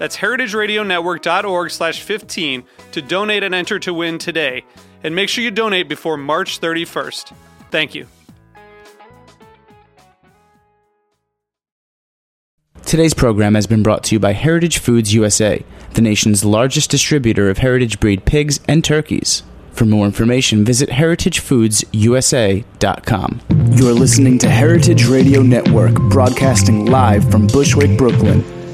That's heritageradionetwork.org slash 15 to donate and enter to win today. And make sure you donate before March 31st. Thank you. Today's program has been brought to you by Heritage Foods USA, the nation's largest distributor of heritage breed pigs and turkeys. For more information, visit heritagefoodsusa.com. You're listening to Heritage Radio Network, broadcasting live from Bushwick, Brooklyn.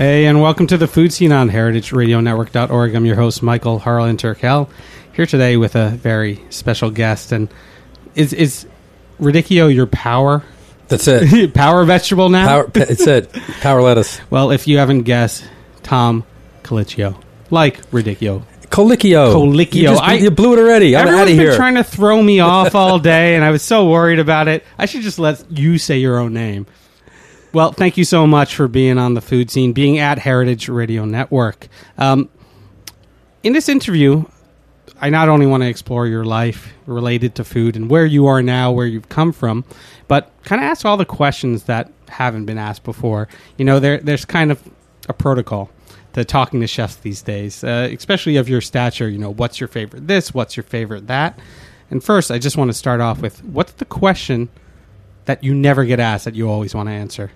Hey, and welcome to the Food Seen on heritageradionetwork.org. I'm your host, Michael Harlan Turkel, here today with a very special guest. And is is Radicchio your power That's it. power vegetable now? Power, it's it. Power lettuce. Well, if you haven't guessed, Tom Colicchio, like Radicchio. Colicchio. Colicchio. You, just- I- you blew it already. I'm out of been here. trying to throw me off all day, and I was so worried about it. I should just let you say your own name. Well, thank you so much for being on the Food Seen, being at Heritage Radio Network. Um, in this interview, I not only want to explore your life related to food and where you are now, where you've come from, but kind of ask all the questions that haven't been asked before. You know, there, there's kind of a protocol to talking to chefs these days, uh, especially of your stature. You know, what's your favorite this? What's your favorite that? And first, I just want to start off with what's the question that you never get asked that you always want to answer?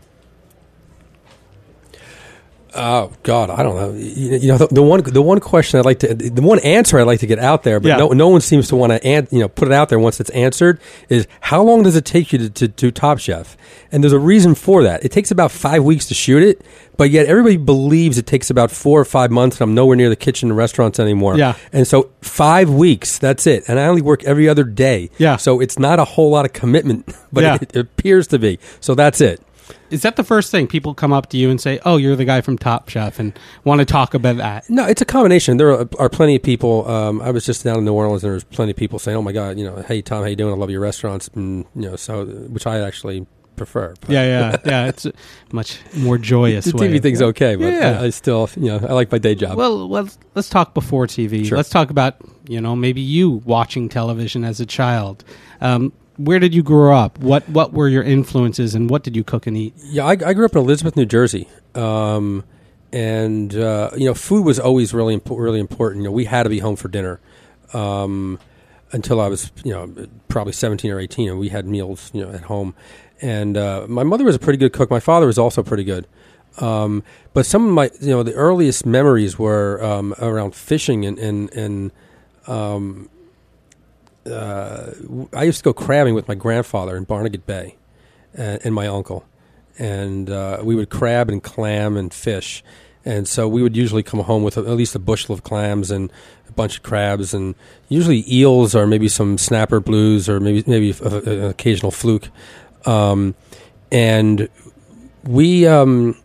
Oh God, I don't know. You, you know, the, the one the one question I'd like to, the one answer I'd like to get out there, but Yeah. no no one seems to want to, an, you know, put it out there once it's answered. Is how long does it take you to, to do Top Chef? And there's a reason for that. It takes about five weeks to shoot it, but yet everybody believes it takes about four or five months. And I'm nowhere near the kitchen and restaurants anymore. Yeah. and so five weeks, that's it. And I only work every other day. Yeah. so it's not a whole lot of commitment, but Yeah. it, it appears to be. So that's it. Is that the first thing people come up to you and say, "Oh, you're the guy from Top Chef," and want to talk about that? No, it's a combination. There are, are plenty of people. Um, I was just down in New Orleans, and there was plenty of people saying, "Oh my God, you know, hey Tom, how you doing? I love your restaurants," and you know, so which I actually prefer. But Yeah, yeah, yeah. It's much more joyous. the TV thing's okay, but Yeah. I, I still, you know, I like my day job. Well, let's let's talk before TV. Sure. Let's talk about you know maybe you watching television as a child. Um, where did you grow up? What what were your influences, and what did you cook and eat? Yeah, I, I grew up in Elizabeth, New Jersey, um, and uh, you know, food was always really impo- really important. You know, we had to be home for dinner um, until I was, you know, probably seventeen or eighteen, and we had meals, you know, at home. And uh, my mother was a pretty good cook. My father was also pretty good. Um, but some of my, you know, the earliest memories were um, around fishing and and and um, uh, I used to go crabbing with my grandfather in Barnegat Bay and, and my uncle, and uh, we would crab and clam and fish. And so we would usually come home with at least a bushel of clams and a bunch of crabs, and usually eels or maybe some snapper blues or maybe maybe a, a- an occasional fluke. Um, and we, um,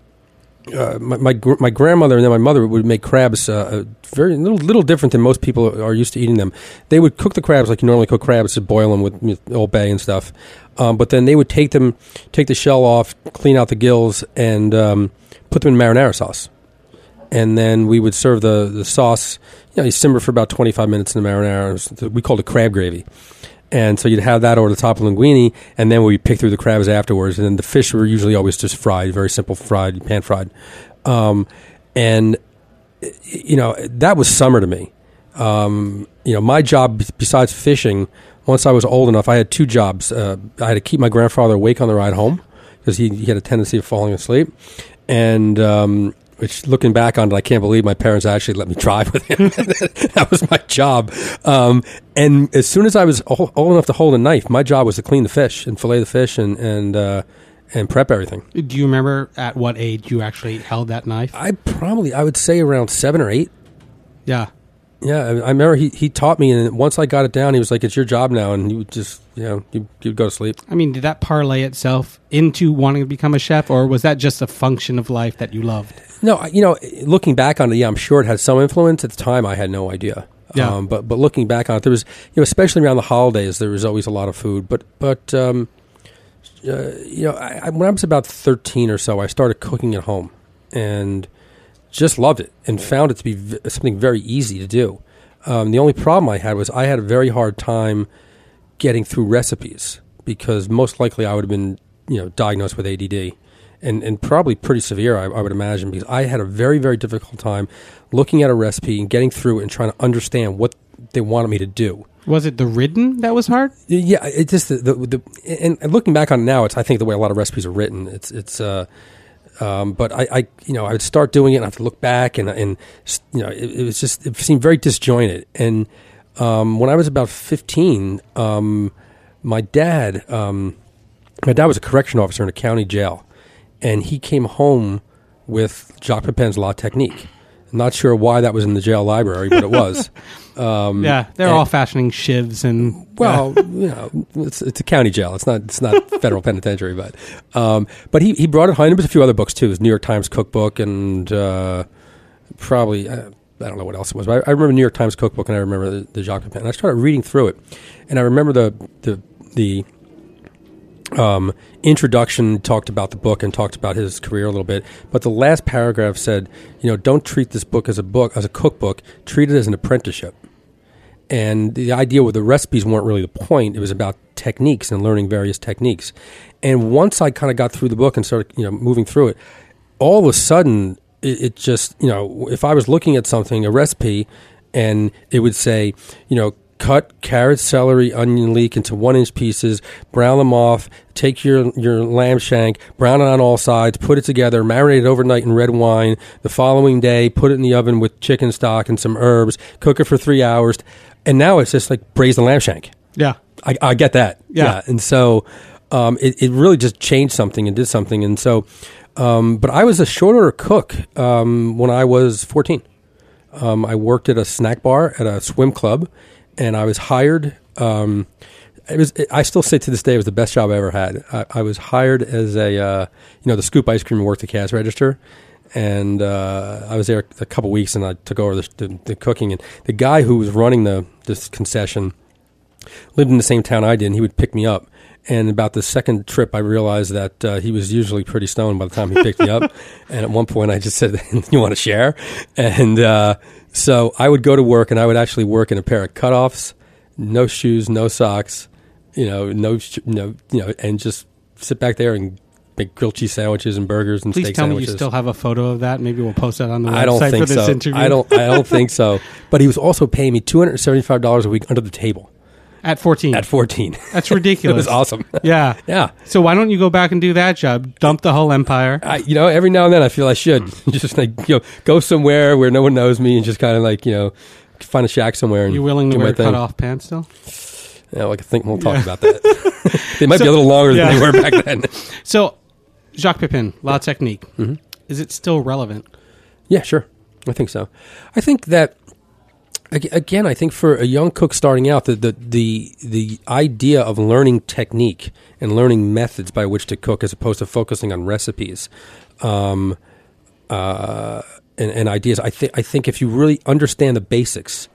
uh, my my, gr- my grandmother and then my mother would make crabs uh, very little little different than most people are used to eating them. They would cook the crabs like you normally cook crabs, to boil them with, with Old Bay and stuff. Um, but then they would take them, take the shell off, clean out the gills, and um, put them in marinara sauce. And then we would serve the, the sauce. You know, you simmer for about twenty five minutes in the marinara. We called it crab gravy. And so you'd have that over the top of linguine, and then we'd pick through the crabs afterwards. And then the fish were usually always just fried, very simple fried, pan fried. Um, and you know that was summer to me. Um, you know, my job besides fishing, once I was old enough, I had two jobs. Uh, I had to keep my grandfather awake on the ride home because he, he had a tendency of falling asleep, and um, which looking back on it, I can't believe my parents actually let me drive with him. that was my job. Um, and as soon as I was old, enough to hold a knife, my job was to clean the fish and fillet the fish and and uh, and prep everything. Do you remember at what age you actually held that knife? I probably I would say around seven or eight. Yeah. Yeah, I, I remember he, he taught me, and once I got it down, he was like, "It's your job now," and he would just you know you you'd go to sleep. I mean, did that parlay itself into wanting to become a chef, or was that just a function of life that you loved? No, you know, looking back on it, yeah, I'm sure it had some influence. At the time, I had no idea. Yeah. Um, but but looking back on it, there was you know, especially around the holidays, there was always a lot of food. But but um, uh, you know, I, I, when I was about 13 or so, I started cooking at home, and just loved it, and found it to be v- something very easy to do. Um, the only problem I had was I had a very hard time getting through recipes because most likely I would have been you know diagnosed with ADD and and probably pretty severe I, I would imagine because I had a very very difficult time looking at a recipe and getting through it and trying to understand what they wanted me to do. Was it the written that was hard? Yeah, it just the, the, the and, and looking back on it now, it's I think the way a lot of recipes are written. It's it's uh, um, but I, I you know I would start doing it and I have to look back and and you know it, it was just it seemed very disjointed. And um, when I was about fifteen, um, my dad um, my dad was a correction officer in a county jail, and he came home with Jacques Pepin's La Technique. Not sure why that was in the jail library, but it was. Um, yeah, they're and- all fashioning shivs and well, you know, it's, it's a county jail. It's not it's not federal penitentiary, but um, but he, he brought it home. There was a few other books too. His New York Times cookbook and uh, probably uh, I don't know what else it was. But I, I remember New York Times cookbook and I remember the, the Jacques Pepin. And I started reading through it, and I remember the the the um, introduction talked about the book and talked about his career a little bit, but the last paragraph said, you know, don't treat this book as a book as a cookbook. Treat it as an apprenticeship. And the idea with the recipes weren't really the point. It was about techniques and learning various techniques. And once I kind of got through the book and started, you know, moving through it, all of a sudden it, it just, you know, if I was looking at something, a recipe, and it would say, you know, cut carrot, celery, onion leek into one inch pieces, brown them off, take your, your lamb shank, brown it on all sides, put it together, marinate it overnight in red wine. The following day, put it in the oven with chicken stock and some herbs, cook it for three hours. And now it's just like braise the lamb shank. yeah. I, I get that. Yeah. And so um, it, it really just changed something and did something. And so, um, but I was a short order cook um, when I was 14. Um, I worked at a snack bar at a swim club, and I was hired. Um, it was. I still say to this day it was the best job I ever had. I, I was hired as a, uh, you know, the scoop ice cream worked the cash register, and uh, I was there a couple weeks, and I took over the, the, the cooking. And the guy who was running the this concession lived in the same town I did, and he would pick me up. And about the second trip, I realized that uh, he was usually pretty stoned by the time he picked me up. And at one point, I just said, "You want to share?" And uh, so I would go to work, and I would actually work in a pair of cutoffs, no shoes, no socks, you know, no, sh- no, you know, and just sit back there and make grilled cheese sandwiches and burgers and Please steak tell me sandwiches. you still have a photo of that. Maybe we'll post that on the website I don't think for this so. interview. I don't. I don't think so. But he was also paying me two hundred seventy-five dollars a week under the table At 14. at fourteen. That's ridiculous. it was awesome. Yeah. Yeah. So why don't you go back and do that job? Dump the whole empire. I, you know, every now and then I feel I should just like you know go somewhere where no one knows me and just kind of like you know find a shack somewhere. And You willing to wear cut off pants still? Yeah, like I think we'll talk Yeah. about that. they might be a little longer yeah. than they were back then. So, Jacques Pepin, La Technique. Mm-hmm. Is it still relevant? Yeah, sure. I think so. I think that again, I think for a young cook starting out, the the the, the idea of learning technique and learning methods by which to cook, as opposed to focusing on recipes, um, uh, and, and ideas. I think I think if you really understand the basics.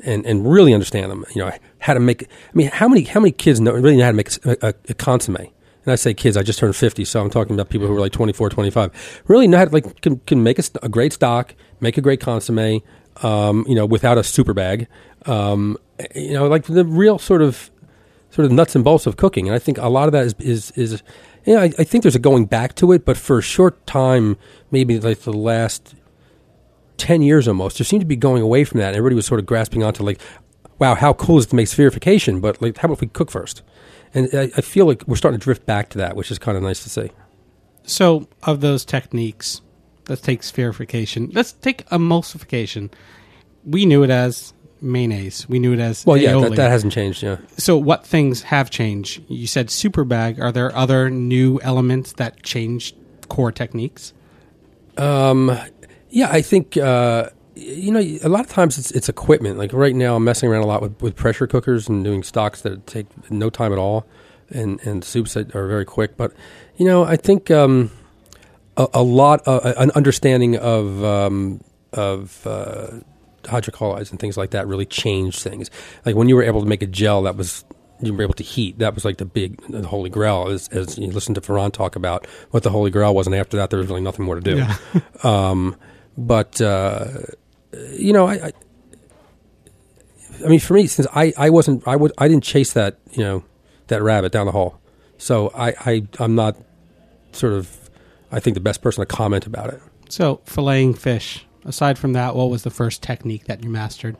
And, and really understand them, you know how to make. I mean, how many how many kids know really know how to make a, a, a consomme? And I say kids, I just turned 50, so I'm talking about people who are like 24, 25. Really know how to, like, can, can make a, a great stock, make a great consomme, um, you know, without a super bag. Um, you know, like the real sort of sort of nuts and bolts of cooking. And I think a lot of that is is is yeah, I, I think there's a going back to it, but for a short time, maybe like the last ten years almost, there seemed to be going away from that. And everybody was sort of grasping onto like, wow, how cool is it to make spherification? But like, how about if we cook first? And I, I feel like we're starting to drift back to that, which is kind of nice to see. So, of those techniques, let's take spherification. Let's take emulsification. We knew it as mayonnaise. We knew it as Well, yeah, that, that hasn't changed. Yeah. So, what things have changed? You said super bag. Are there other new elements that changed core techniques? Um, yeah, I think uh, you know a lot of times it's it's equipment. Like right now, I'm messing around a lot with, with pressure cookers and doing stocks that take no time at all, and and soups that are very quick. But you know, I think um, a, a lot of an understanding of um, of uh, hydrocolloids and things like that really changed things. Like when you were able to make a gel that was you were able to heat. That was like the big the holy grail. As, as you listen to Ferran talk about what the holy grail was, and after that, there was really nothing more to do. um, but uh, you know, I, I, I mean, for me, since I, I wasn't, I would, I didn't chase that, you know, that rabbit down the hall. So I, I, I'm not sort of, I think the best person to comment about it. So, filleting fish. Aside from that, what was the first technique that you mastered?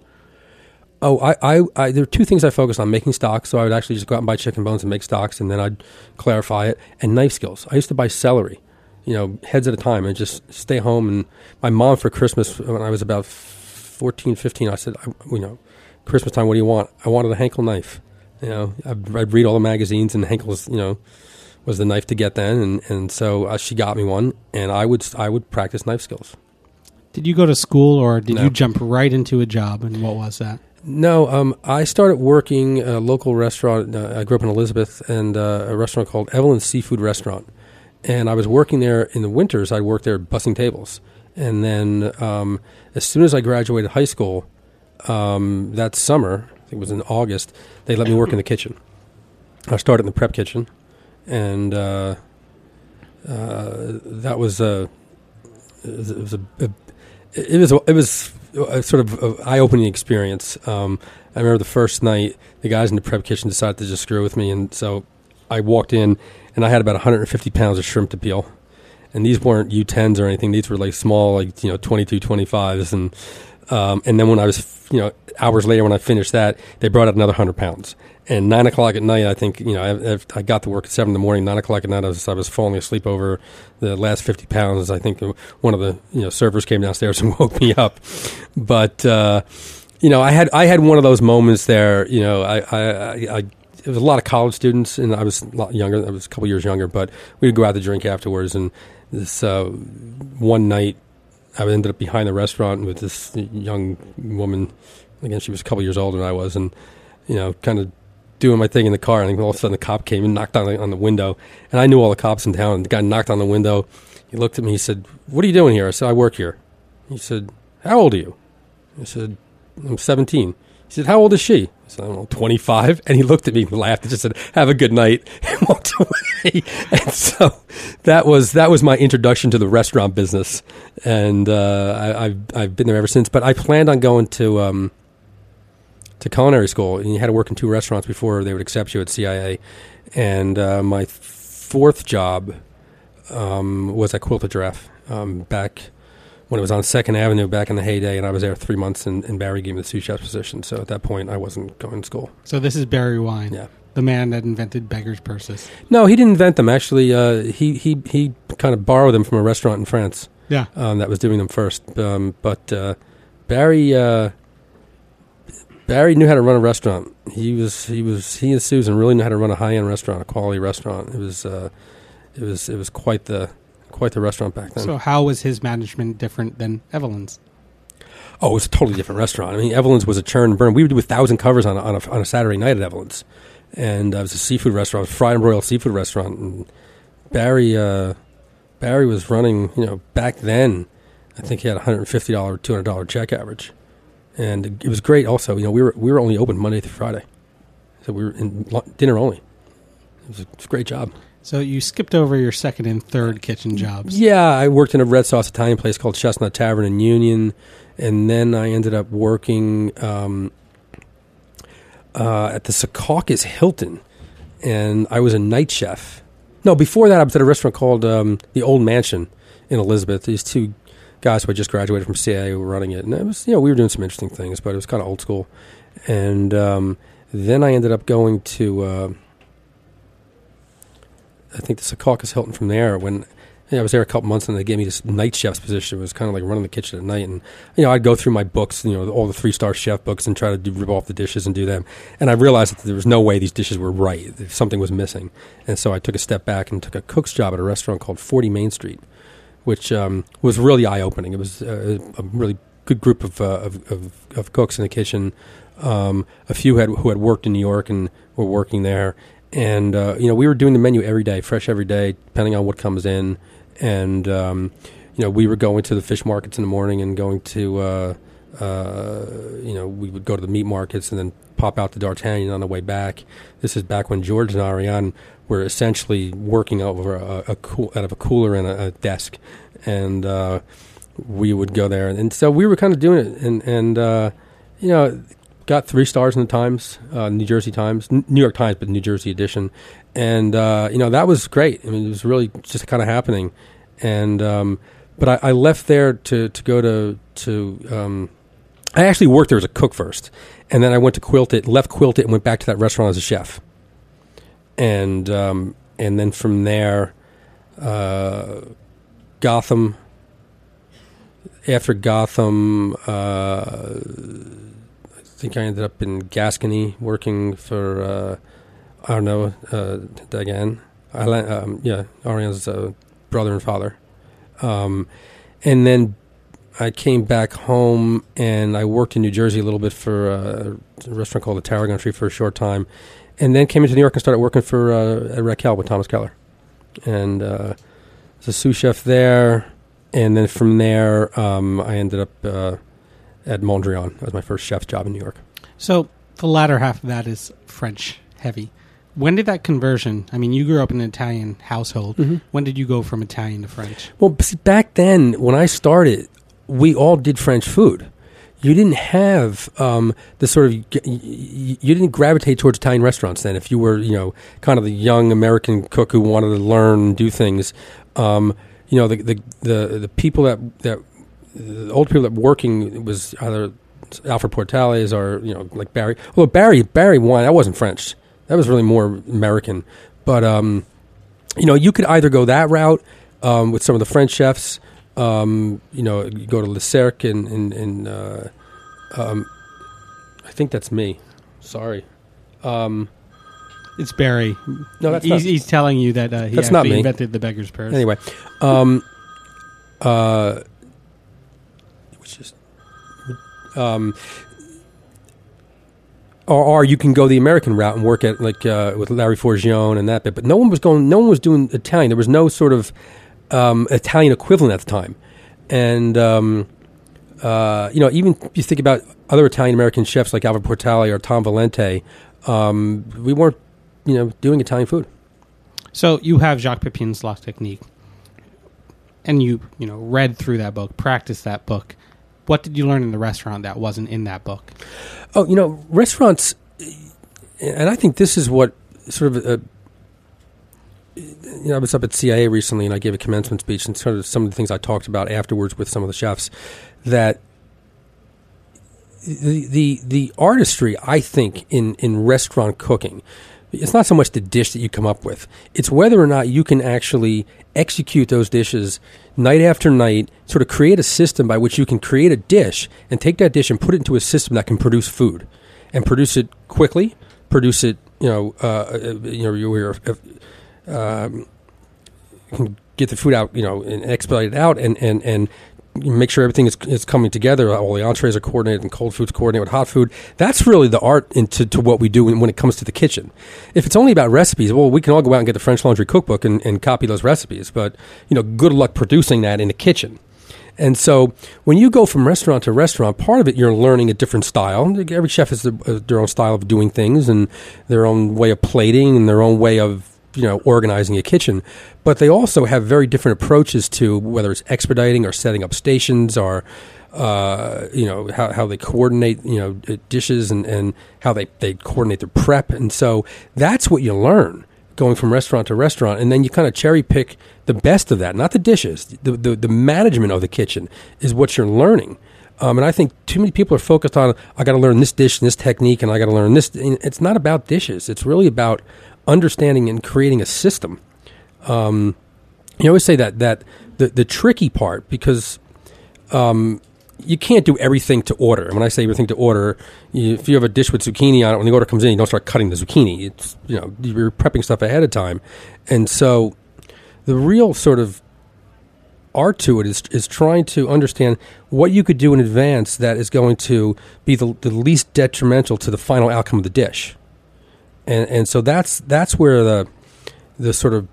Oh, I, I, I, there are two things I focused on: making stocks. So I would actually just go out and buy chicken bones and make stocks, and then I'd clarify it. And knife skills. I used to buy celery, you know, heads at a time, and just stay home. And my mom for Christmas when I was about 14, 15, I said, I, you know, Christmas time, what do you want? I wanted a Henckel knife. You know, I'd, I'd read all the magazines, and Henckel's, you know, was the knife to get then, and and so uh, she got me one, and I would I would practice knife skills. Did you go to school or did No. you jump right into a job? And what was that? No, um, I started working at a local restaurant. Uh, I grew up in Elizabeth, and uh, a restaurant called Evelyn's Seafood Restaurant. And I was working there in the winters. I worked there bussing tables. And then, um, as soon as I graduated high school, um, that summer, I think it was in August, they let me work in the kitchen. I started in the prep kitchen, and uh, uh, that was a it was a, a it was a, it was a sort of a eye-opening experience. Um, I remember the first night, the guys in the prep kitchen decided to just screw with me, and so I walked in, and I had about 150 pounds of shrimp to peel, and these weren't U10s or anything; these were like small, like you know, 22, 25s, and um, and then when I was, you know, hours later when I finished that, they brought out another 100 pounds. And nine o'clock at night, I think, you know, I, I- got to work at seven in the morning. Nine o'clock at night, I was, I was falling asleep over the last 50 pounds. I think one of the, you know, servers came downstairs and woke me up. But, uh, you know, I had, I had one of those moments there, you know, I, I, I, it was a lot of college students, and I was a lot younger. I was a couple years younger, but we'd go out to drink afterwards. And this uh, one night, I ended up behind the restaurant with this young woman. Again, she was a couple years older than I was, and you know, kind of doing my thing in the car. And all of a sudden, the cop came and knocked on the, on the window. And I knew all the cops in town. And the guy knocked on the window. He looked at me. He said, "What are you doing here?" I said, "I work here." He said, "How old are you?" I said, "I'm 17." He said, "How old is she?" I said, "I don't know, 25." And he looked at me and laughed and just said, "Have a good night," and walked away. and so that was that was my introduction to the restaurant business, and uh, I, I've I've been there ever since. But I planned on going to um, to culinary school, and you had to work in two restaurants before they would accept you at CIA. And uh, my fourth job um, was at Quilted Giraffe um, back when it was on Second Avenue back in the heyday, and I was there three months, and, and Barry gave me the sous chef position. So at that point, I wasn't going to school. So, this is Barry Wine, Yeah. the man that invented beggar's purses. No, he didn't invent them. Actually, uh, he he he kind of borrowed them from a restaurant in France Yeah. um, that was doing them first. Um, but uh, Barry uh, Barry knew how to run a restaurant. He was he was he and Susan really knew how to run a high end restaurant, a quality restaurant. It was uh, it was it was quite the quite the restaurant back then. So, how was his management different than Evelyn's? Oh, it was a totally different restaurant. I mean, Evelyn's was a churn and burn. We would do a thousand covers on a, on a, on a Saturday night at Evelyn's, and uh, it was a seafood restaurant, it was a fried and broiled seafood restaurant. And Barry uh, Barry was running, you know, back then. I think he had a hundred and fifty dollar, two hundred dollar check average, and it was great. Also, you know, we were we were only open Monday through Friday, so we were in dinner only. It was a, it was a great job. So, you skipped over your second and third kitchen jobs. Yeah, I worked in a red sauce Italian place called Chestnut Tavern in Union, and then I ended up working. Um, uh, at the Secaucus Hilton, and I was a night chef. No, before that, I was at a restaurant called um, the Old Mansion in Elizabeth. These two guys who had just graduated from CIA were running it, and it was you know we were doing some interesting things, but it was kind of old school. And um, then I ended up going to uh, I think the Secaucus Hilton from there when. Yeah, I was there a couple months, and they gave me this night chef's position. It was kind of like running the kitchen at night, and you know, I'd go through my books, you know, all the three star chef books, and try to do, rip off the dishes and do them. And I realized that there was no way these dishes were right; something was missing. And so I took a step back and took a cook's job at a restaurant called Forty Main Street, which um, was really eye opening. It was uh, a really good group of, uh, of, of, of cooks in the kitchen. Um, a few had who had worked in New York and were working there, and uh, you know we were doing the menu every day, fresh every day, depending on what comes in and um, you know we were going to the fish markets in the morning and going to uh, uh, you know we would go to the meat markets and then pop out to D'Artagnan on the way back. This is back when George and Ariane were essentially working over a, a cool, out of a cooler and a, a desk, and uh, we would go there, and so we were kind of doing it, and and uh, you know got three stars in the Times, uh, New Jersey Times, N- New York Times, but New Jersey edition, and uh, you know that was great. I mean, it was really just kind of happening, and um, but I, I, left there to to go to to. Um, I actually worked there as a cook first, and then I went to Quilted, left Quilted, and went back to that restaurant as a chef, and um, and then from there, uh, Gotham. After Gotham. Uh, I think I ended up in Gascony working for uh, Arnaud uh, Daguin. Um, yeah, Ariane's uh, brother and father. Um, and then I came back home and I worked in New Jersey a little bit for uh, a restaurant called the Tarragon Tree for a short time. And then came into New York and started working for uh, at Rakel with Thomas Keller. And uh, was a sous chef there. And then from there, um, I ended up uh, at Mondrian. That was my first chef's job in New York. So the latter half of that is French heavy. When did that conversion? I mean, you grew up in an Italian household. Mm-hmm. When did you go from Italian to French? Well, back then, when I started, we all did French food. You didn't have um, the sort of you didn't gravitate towards Italian restaurants then. If you were, you know, kind of the young American cook who wanted to learn and do things, um, you know, the, the the the people that that the old people that were working was either Alfred Portales or you know like Barry. Well, Barry Barry Wine that wasn't French. That was really more American. But um, you know, you could either go that route um, with some of the French chefs. Um, you know, you go to Le Cirque and, and, and uh, um, I think that's me. Sorry. Um, it's Barry. No, that's he's, not, he's telling you that uh, he that's not me. invented the beggar's purse. Anyway, um, uh, which is um, or, or, you can go the American route and work at like uh, with Larry Forgione and that bit. But no one was going. No one was doing Italian. There was no sort of um, Italian equivalent at the time, and um, uh, you know, even you think about other Italian American chefs like Alfred Portale or Tom Valenti, um, we weren't, you know, doing Italian food. So you have Jacques Pepin's La Technique, and you you know read through that book, practiced that book. What did you learn in the restaurant that wasn't in that book? Oh, you know, restaurants, and I think this is what sort of. Uh, you know, I was up at CIA recently, and I gave a commencement speech, and sort of some of the things I talked about afterwards with some of the chefs. That the the, the artistry, I think, in in restaurant cooking, it's not so much the dish that you come up with; it's whether or not you can actually execute those dishes night after night, sort of create a system by which you can create a dish and take that dish and put it into a system that can produce food and produce it quickly, produce it, you know, uh, uh you know, you um, get the food out, you know, and expedite it out and, and, and make sure everything is, is coming together. All the entrees are coordinated and cold foods coordinated with hot food. That's really the art into to what we do when, when, it comes to the kitchen. If it's only about recipes, well, we can all go out and get the French Laundry cookbook and, and copy those recipes. But you know, good luck producing that in the kitchen. And so, when you go from restaurant to restaurant, part of it you're learning a different style. Every chef has their own style of doing things and their own way of plating and their own way of you know organizing a kitchen, but they also have very different approaches to whether it's expediting or setting up stations or uh, you know how, how they coordinate you know dishes and, and how they, they coordinate their prep. And so that's what you learn going from restaurant to restaurant. And then you kind of cherry pick the best of that not the dishes the, the, the management of the kitchen is what you're learning. Um, and I think too many people are focused on I got to learn this dish and this technique and I got to learn this it's not about dishes. It's really about understanding and creating a system um, you always say that that the, the tricky part because um, you can't do everything to order. And when I say everything to order, you, if you have a dish with zucchini on it, when the order comes in, you don't start cutting the zucchini. It's you know you're prepping stuff ahead of time, and so the real sort of art to it is is trying to understand what you could do in advance that is going to be the, the least detrimental to the final outcome of the dish, and and so that's that's where the the sort of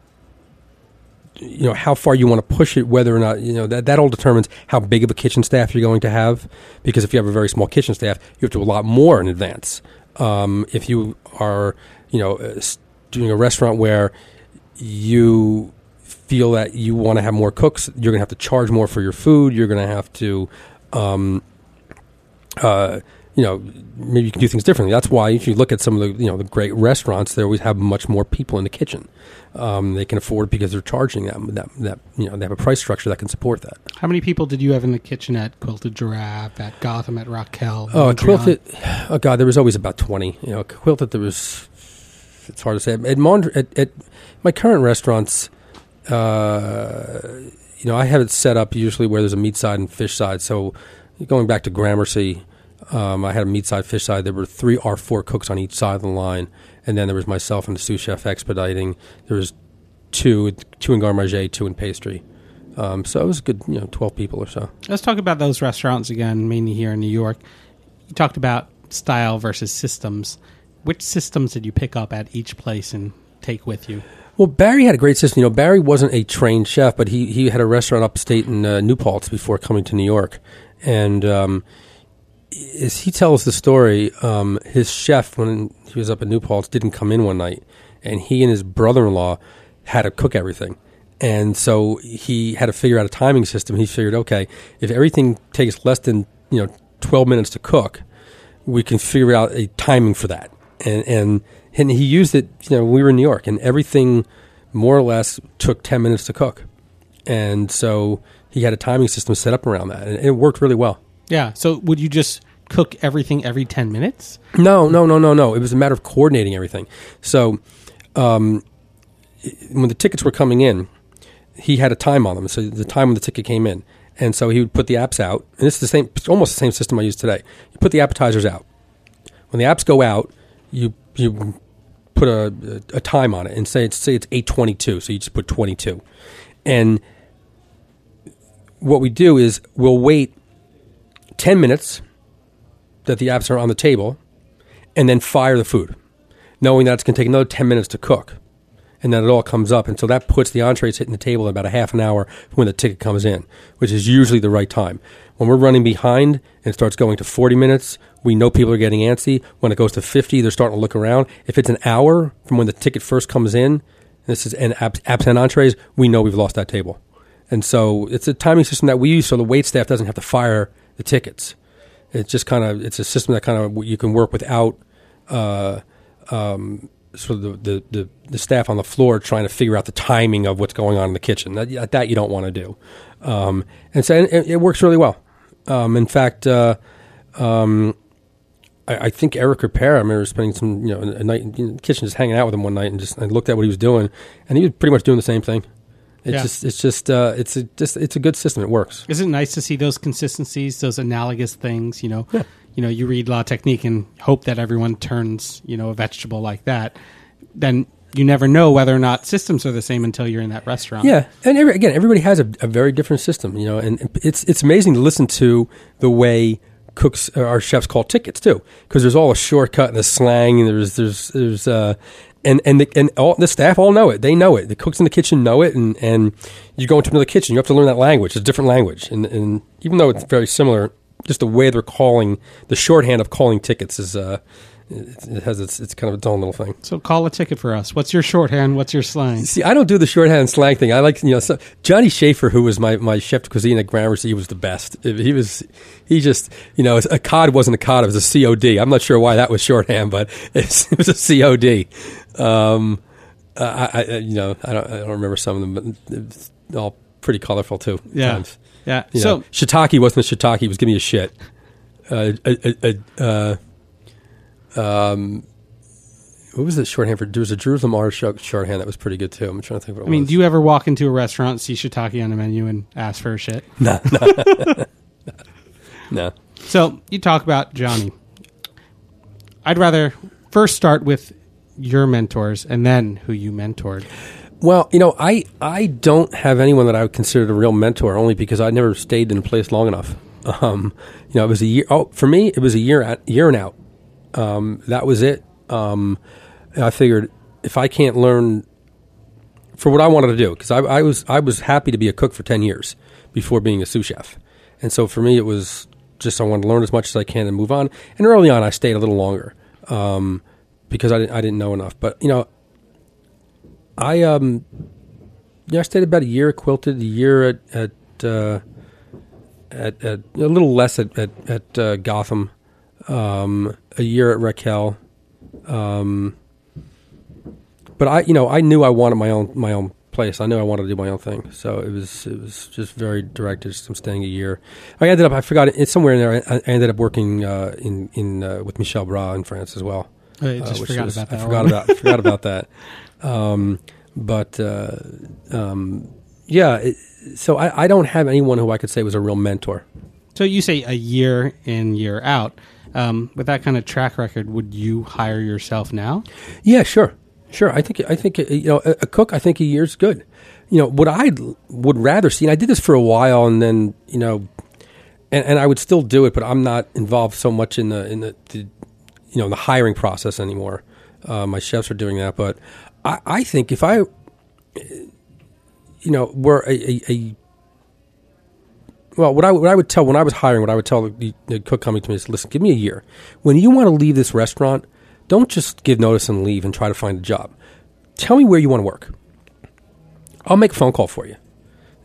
you know how far you want to push it whether or not you know that that all determines how big of a kitchen staff you're going to have. Because if you have a very small kitchen staff you have to do a lot more in advance. Um, if you are you know uh, doing a restaurant where you feel that you want to have more cooks you're going to have to charge more for your food. You're going to have to um, uh, you know, maybe you can do things differently. That's why if you look at some of the you know the great restaurants, they always have much more people in the kitchen. Um, they can afford because they're charging them that that you know they have a price structure that can support that. How many people did you have in the kitchen at Quilted Giraffe, at Gotham, at Rakel? Oh, at Quilted, oh god, there was always about twenty. You know, Quilted there was. It's hard to say. At, Mond- at, at my current restaurants, uh, you know, I have it set up usually where there's a meat side and fish side. So going back to Gramercy um, I had a meat side, fish side. There were three or four cooks on each side of the line, and then there was myself and the sous chef expediting. There was two, two in garde manger, two in pastry. Um, so it was a good, you know, twelve people or so. Let's talk about those restaurants again, mainly here in New York. You talked about style versus systems. Which systems did you pick up at each place and take with you? Well, Barry had a great system. You know, Barry wasn't a trained chef, but he he had a restaurant upstate in uh, New Paltz before coming to New York, and um, as he tells the story, um, his chef when he was up at New Paltz didn't come in one night, and he and his brother-in-law had to cook everything. And so he had to figure out a timing system. He figured, okay, if everything takes less than you know twelve minutes to cook, we can figure out a timing for that. And and and he used it. You know, we were in New York, and everything more or less took ten minutes to cook. And so he had a timing system set up around that, and it worked really well. Yeah. So would you just cook everything every 10 minutes? No, no, no, no, no. It was a matter of coordinating everything. So um, when the tickets were coming in, he had a time on them. So the time when the ticket came in. And so he would put the apps out. And this is the same, almost the same system I use today. You put the appetizers out. When the apps go out, you you put a, a time on it and say it's say it's 822 so you just put 22 and what we do is we'll wait 10 minutes that the apps are on the table and then fire the food, knowing that it's going to take another 10 minutes to cook. And then it all comes up. And so that puts the entrees hitting the table in about a half an hour when the ticket comes in, which is usually the right time. When we're running behind and it starts going to 40 minutes, we know people are getting antsy. When it goes to 50, they're starting to look around. If it's an hour from when the ticket first comes in, this is an apps, and entrees, we know we've lost that table. And so it's a timing system that we use so the wait staff doesn't have to fire the tickets. It's just kind of it's a system that kind of you can work without uh, um, sort of the, the, the, the, staff on the floor trying to figure out the timing of what's going on in the kitchen. That, that you don't want to do, um, and so it, it, works really well. Um, in fact, uh, um, I, I, think Eric Ripert, I remember spending some you know a night in the kitchen just hanging out with him one night and just I looked at what he was doing, and he was pretty much doing the same thing. It's yeah. just it's just uh, it's a just it's a good system. It works. Is it nice to see those consistencies, those analogous things? You know, yeah. you know, you read La Technique and hope that everyone turns you know a vegetable like that. Then you never know whether or not systems are the same until you're in that restaurant. Yeah, and every, again, everybody has a, a, very different system. You know, and it's it's amazing to listen to the way cooks uh, our chefs call tickets too, because there's all a shortcut and a slang, and there's there's there's uh, and and the, and all the staff all know it. They know it. The cooks in the kitchen know it, and and you go into another kitchen, you have to learn that language. It's a different language, and and even though it's very similar, just the way they're calling the shorthand of calling tickets is uh it, it has its it's kind of its own little thing. So call a ticket for us. What's your shorthand? What's your slang? See, I don't do the shorthand slang thing. I like you know so, Johnny Schaefer, who was my, my chef de cuisine at Gramercy, he was the best. He was he just you know a cod wasn't a cod; it was a COD. I'm not sure why that was shorthand, but it's, it was a COD. Um, I, I you know I don't I don't remember some of them, but it's all pretty colorful too. Yeah. times. Yeah. You so know, shiitake wasn't a shiitake; he was giving me a shit. Uh, uh, uh, uh, um, what was the shorthand for? There was a Jerusalem artichoke shorthand that was pretty good too. I'm trying to think what it I mean, was. do you ever walk into a restaurant, see shiitake on the menu, and ask for a shit? no, no, no. So you talk about Johnny. I'd rather first start with your mentors and then who you mentored. Well, you know, I I don't have anyone that I would consider a real mentor, only because I never stayed in a place long enough. Um, you know, it was a year. Oh, for me, it was a year out, year and out. Um, that was it. Um, I figured if I can't learn for what I wanted to do, because I, I was I was happy to be a cook for ten years before being a sous chef, and so for me it was just I wanted to learn as much as I can and move on. And early on, I stayed a little longer um, because I didn't I didn't know enough. But you know, I um yeah I stayed about a year quilted, a year at at uh, at, at a little less at at, at uh, Gotham, um, a year at Rakel. Um, but I you know I knew I wanted my own my own place. I knew I wanted to do my own thing. So it was it was just very directed. Just I'm staying a year. I ended up I forgot it's somewhere in there. I, I ended up working uh, in in uh, with Michel Bras in France as well. I uh, just which forgot was- about that. I forgot about forgot about that. Um, but uh, um, yeah, it, so I, I don't have anyone who I could say was a real mentor. So you say a year in, year out. Um, with that kind of track record, would you hire yourself now? Yeah, sure, sure. I think I think you know a, cook. I think a year's good. You know what I would rather see. And I did this for a while, and then you know, and, and I would still do it, but I'm not involved so much in the in the, the you know the hiring process anymore. Uh, my chefs are doing that, but I, I think if I, you know, were a, a, a well, what I, what I would tell when I was hiring, what I would tell the, the cook coming to me is, listen, give me a year. When you want to leave this restaurant, don't just give notice and leave and try to find a job. Tell me where you want to work. I'll make a phone call for you.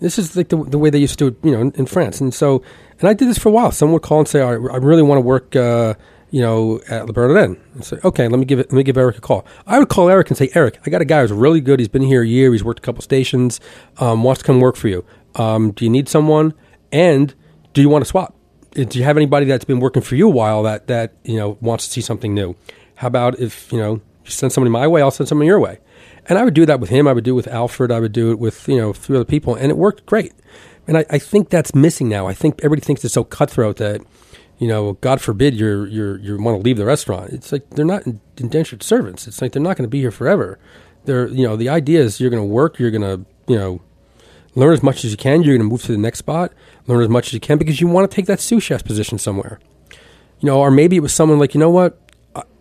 This is like the, the way they used to do it, you know, in, in France. And so, and I did this for a while. Someone would call and say, I, really want to work, uh, you know, at Le Bernardin. And say, okay, let me give it, let me give Eric a call. I would call Eric and say, Eric, I got a guy who's really good. He's been here a year. He's worked a couple stations. Um, wants to come work for you. Um, do you need someone? And do you want to swap? Uh, Do you have anybody that's been working for you a while that that you know wants to see something new? How about if you know you send somebody my way, I'll send somebody your way. And I would do that with him. I would do it with Alfred. I would do it with you know few other people, and it worked great. And I, I think that's missing now. I think everybody thinks it's so cutthroat that you know, God forbid you're you're you want to leave the restaurant. It's like they're not indentured servants. It's like they're not going to be here forever. They're you know the idea is you're going to work. You're going to you know learn as much as you can. You're going to move to the next spot, learn as much as you can because you want to take that sous chef position somewhere. You know, or maybe it was someone like, you know what,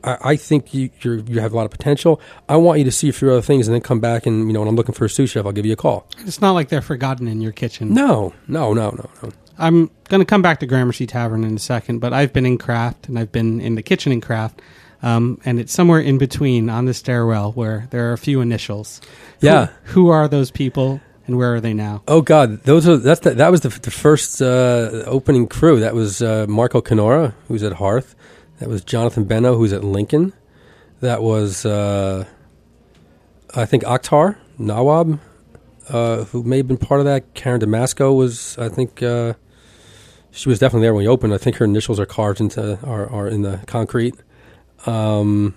I, I think you you're, you have a lot of potential. I want you to see a few other things and then come back and you know when I'm looking for a sous chef, I'll give you a call. It's not like they're forgotten in your kitchen. No, no, no, no, no. I'm going to come back to Gramercy Tavern in a second, but I've been in craft and I've been in the kitchen in craft. Um, and it's somewhere in between on the stairwell where there are a few initials. Yeah. Who, who are those people and where are they now? Oh God, those are that's the, that was the, the first uh, opening crew. That was uh, Marco Canora, who's at Hearth. That was Jonathan Benno, who's at Lincoln. That was uh, I think Akhtar Nawab, uh, who may have been part of that. Karen DeMasco was, I think, uh, she was definitely there when we opened. I think her initials are carved into are, are in the concrete. Um,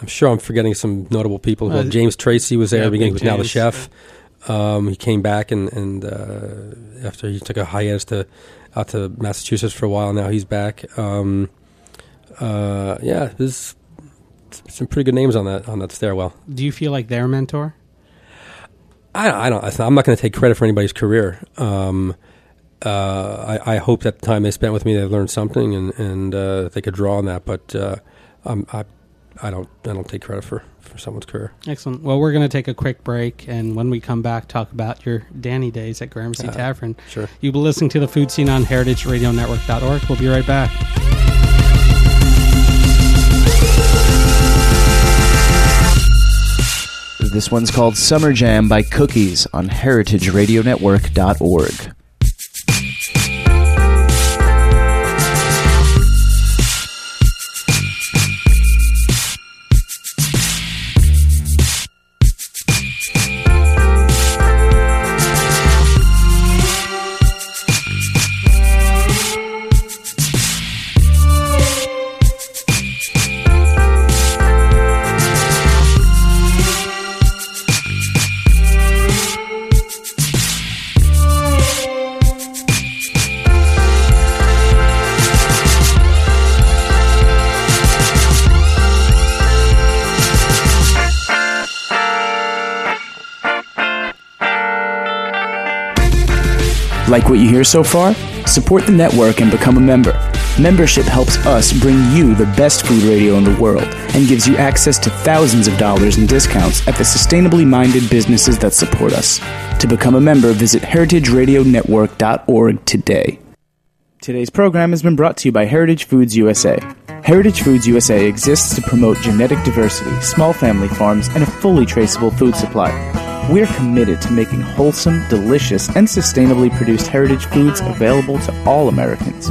I'm sure I'm forgetting some notable people. Uh, James Tracey was there yeah, at the beginning. He was now the James, chef. Um, he came back and, and uh, after he took a hiatus to out to Massachusetts for a while. Now he's back. Um, uh, yeah, there's some pretty good names on that on that stairwell. Do you feel like their mentor? I, I don't. I'm not going to take credit for anybody's career. Um, uh, I, I hope that the time they spent with me, they learned something and and uh, they could draw on that. But uh, I'm, I, I don't I don't take credit for for someone's career. Excellent. Well, we're going to take a quick break, and when we come back, talk about your Danny days at Gramercy uh, Tavern. Sure. You've been listening to the Food Seen on HeritageRadioNetwork.org. We'll be right back. This one's called Summer Jam by Cookies on HeritageRadioNetwork.org. Like what you hear so far? Support the network and become a member. Membership helps us bring you the best food radio in the world and gives you access to thousands of dollars in discounts at the sustainably minded businesses that support us. To become a member, visit heritageradionetwork.org today. Today's program has been brought to you by Heritage Foods USA. Heritage Foods USA exists to promote genetic diversity, small family farms, and a fully traceable food supply. We're committed to making wholesome, delicious, and sustainably produced heritage foods available to all Americans.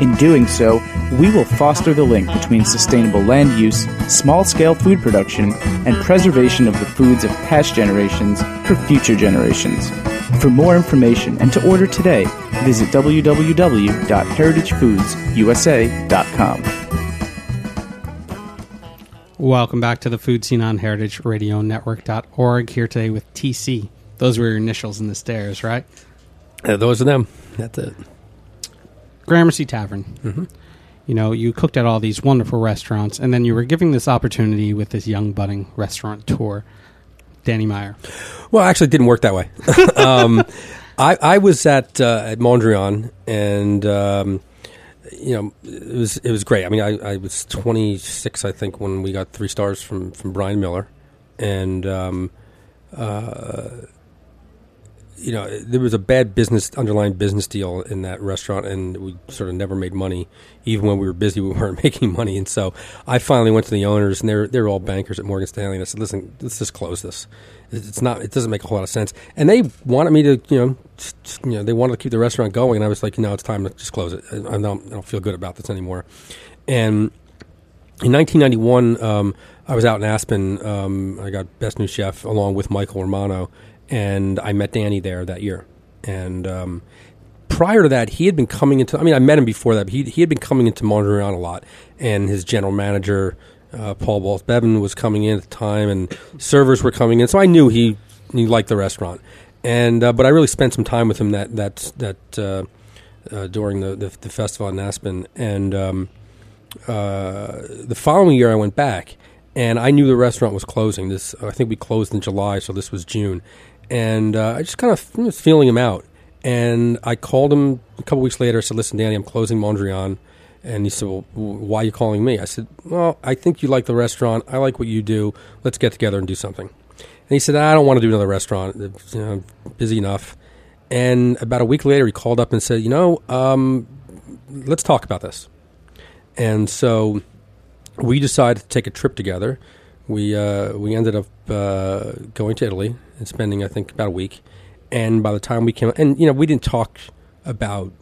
In doing so, we will foster the link between sustainable land use, small scale food production, and preservation of the foods of past generations for future generations. For more information and to order today, visit www.heritagefoods.usa.com. Welcome back to the Food Seen on heritageradionetwork.org. Here today with TC. Those were your initials in the stairs, right? Uh, those are them. That's it. Gramercy Tavern. Mm-hmm. You know, you cooked at all these wonderful restaurants, and then you were giving this opportunity with this young budding restaurant tour, Danny Meyer. Well, actually, it didn't work that way. um, I, I was at uh, at Mondrian, and um, you know, it was it was great. I mean, I, I was 26, I think, when we got three stars from from Bryan Miller, and um, uh, you know, there was a bad business underlying business deal in that restaurant, and we sort of never made money. Even when we were busy, we weren't making money. And so I finally went to the owners, and they're they're all bankers at Morgan Stanley, and I said, "Listen, let's just close this. It's not. It doesn't make a whole lot of sense." And they wanted me to, you know, just, you know, they wanted to keep the restaurant going, and I was like, "No, it's time to just close it. I don't, I don't feel good about this anymore." And in 1991, um, I was out in Aspen. Um, I got Best New Chef along with Michael Romano, and I met Danny there that year. And um, prior to that, he had been coming into. I mean, I met him before that. But he he had been coming into Mondrian a lot, and his general manager uh, Paul Balth Bevan was coming in at the time, and servers were coming in. So I knew he he liked the restaurant. And uh, but I really spent some time with him that that that uh, uh during the, the, the festival in Aspen, and um, uh, the following year I went back, and I knew the restaurant was closing. This I think we closed in July, so this was June, and uh, I just kind of was feeling him out. And I called him a couple weeks later. I said, "Listen, Danny, I'm closing Mondrian." And he said, "Well, why are you calling me?" I said, "Well, I think you like the restaurant. I like what you do. Let's get together and do something." And he said, "I don't want to do another restaurant. It's, you know, busy enough." And about a week later, he called up and said, "You know, um, let's talk about this." And so we decided to take a trip together. We uh, we ended up uh, going to Italy and spending, I think, about a week. And by the time we came, and you know, we didn't talk about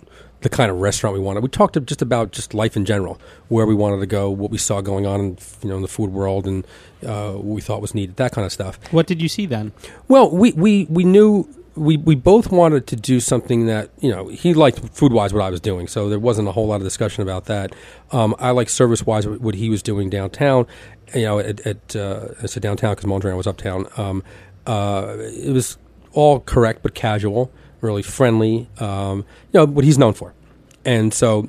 the kind of restaurant we wanted. We talked just about just life in general, where we wanted to go, what we saw going on, in, you know, in the food world, and uh, what we thought was needed, that kind of stuff. What did you see then? Well, we we we knew. We, we both wanted to do something that you know he liked food wise what I was doing so there wasn't a whole lot of discussion about that. Um, I like service wise what he was doing downtown, you know at, at uh, I said downtown because Mondrian was uptown. Um, uh, it was all correct but casual, really friendly. Um, you know what he's known for, and so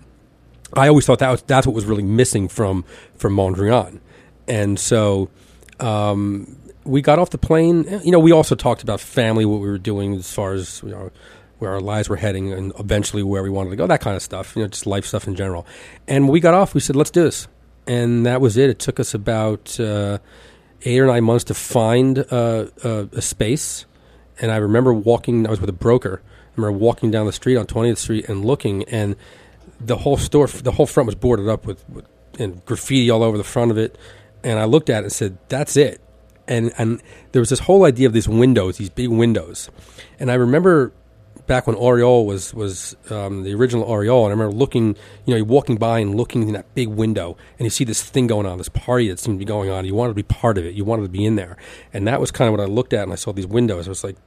I always thought that was, that's what was really missing from from Mondrian, and so um, we got off the plane. You know, we also talked about family, what we were doing as far as you know where our lives were heading, and eventually where we wanted to go, that kind of stuff. You know, just life stuff in general. And when we got off, we said, "Let's do this," and that was it. It took us about. Uh, eight or nine months to find uh, uh, a space. And I remember walking. I was with a broker. I remember walking down the street on 20th Street and looking, and the whole store, the whole front was boarded up with, with and graffiti all over the front of it. And I looked at it and said, "That's it." and and there was this whole idea of these windows, these big windows, and I remember back when Aureole was was um, the original Aureole, and I remember looking, you know, you're walking by and looking in that big window, and you see this thing going on, this party that seemed to be going on. You wanted to be part of it. You wanted to be in there, and that was kind of what I looked at, and I saw these windows. I was like,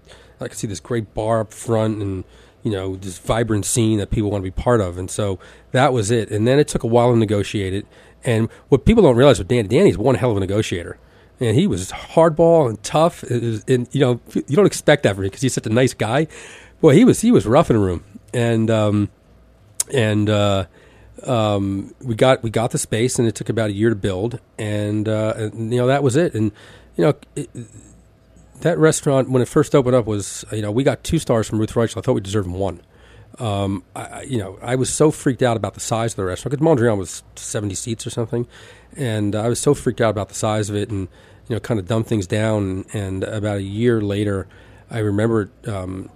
I could see this great bar up front, and you know, this vibrant scene that people want to be part of, and so that was it. And then it took a while to negotiate it. And what people don't realize with Danny, Danny's one hell of a negotiator and he was hardball and tough. Was, and you know, you don't expect that from him because he's such a nice guy. Boy, he was he was rough in the room, and um, and uh, um, we got we got the space, and it took about a year to build, and, uh, and you know that was it. And you know, it, that restaurant when it first opened up was you know we got two stars from Ruth Reichl. I thought we deserved one. Um, I, you know, I was so freaked out about the size of the restaurant because Mondrian was seventy seats or something, and I was so freaked out about the size of it, and you know, kind of dumb things down. And about a year later, I remember um,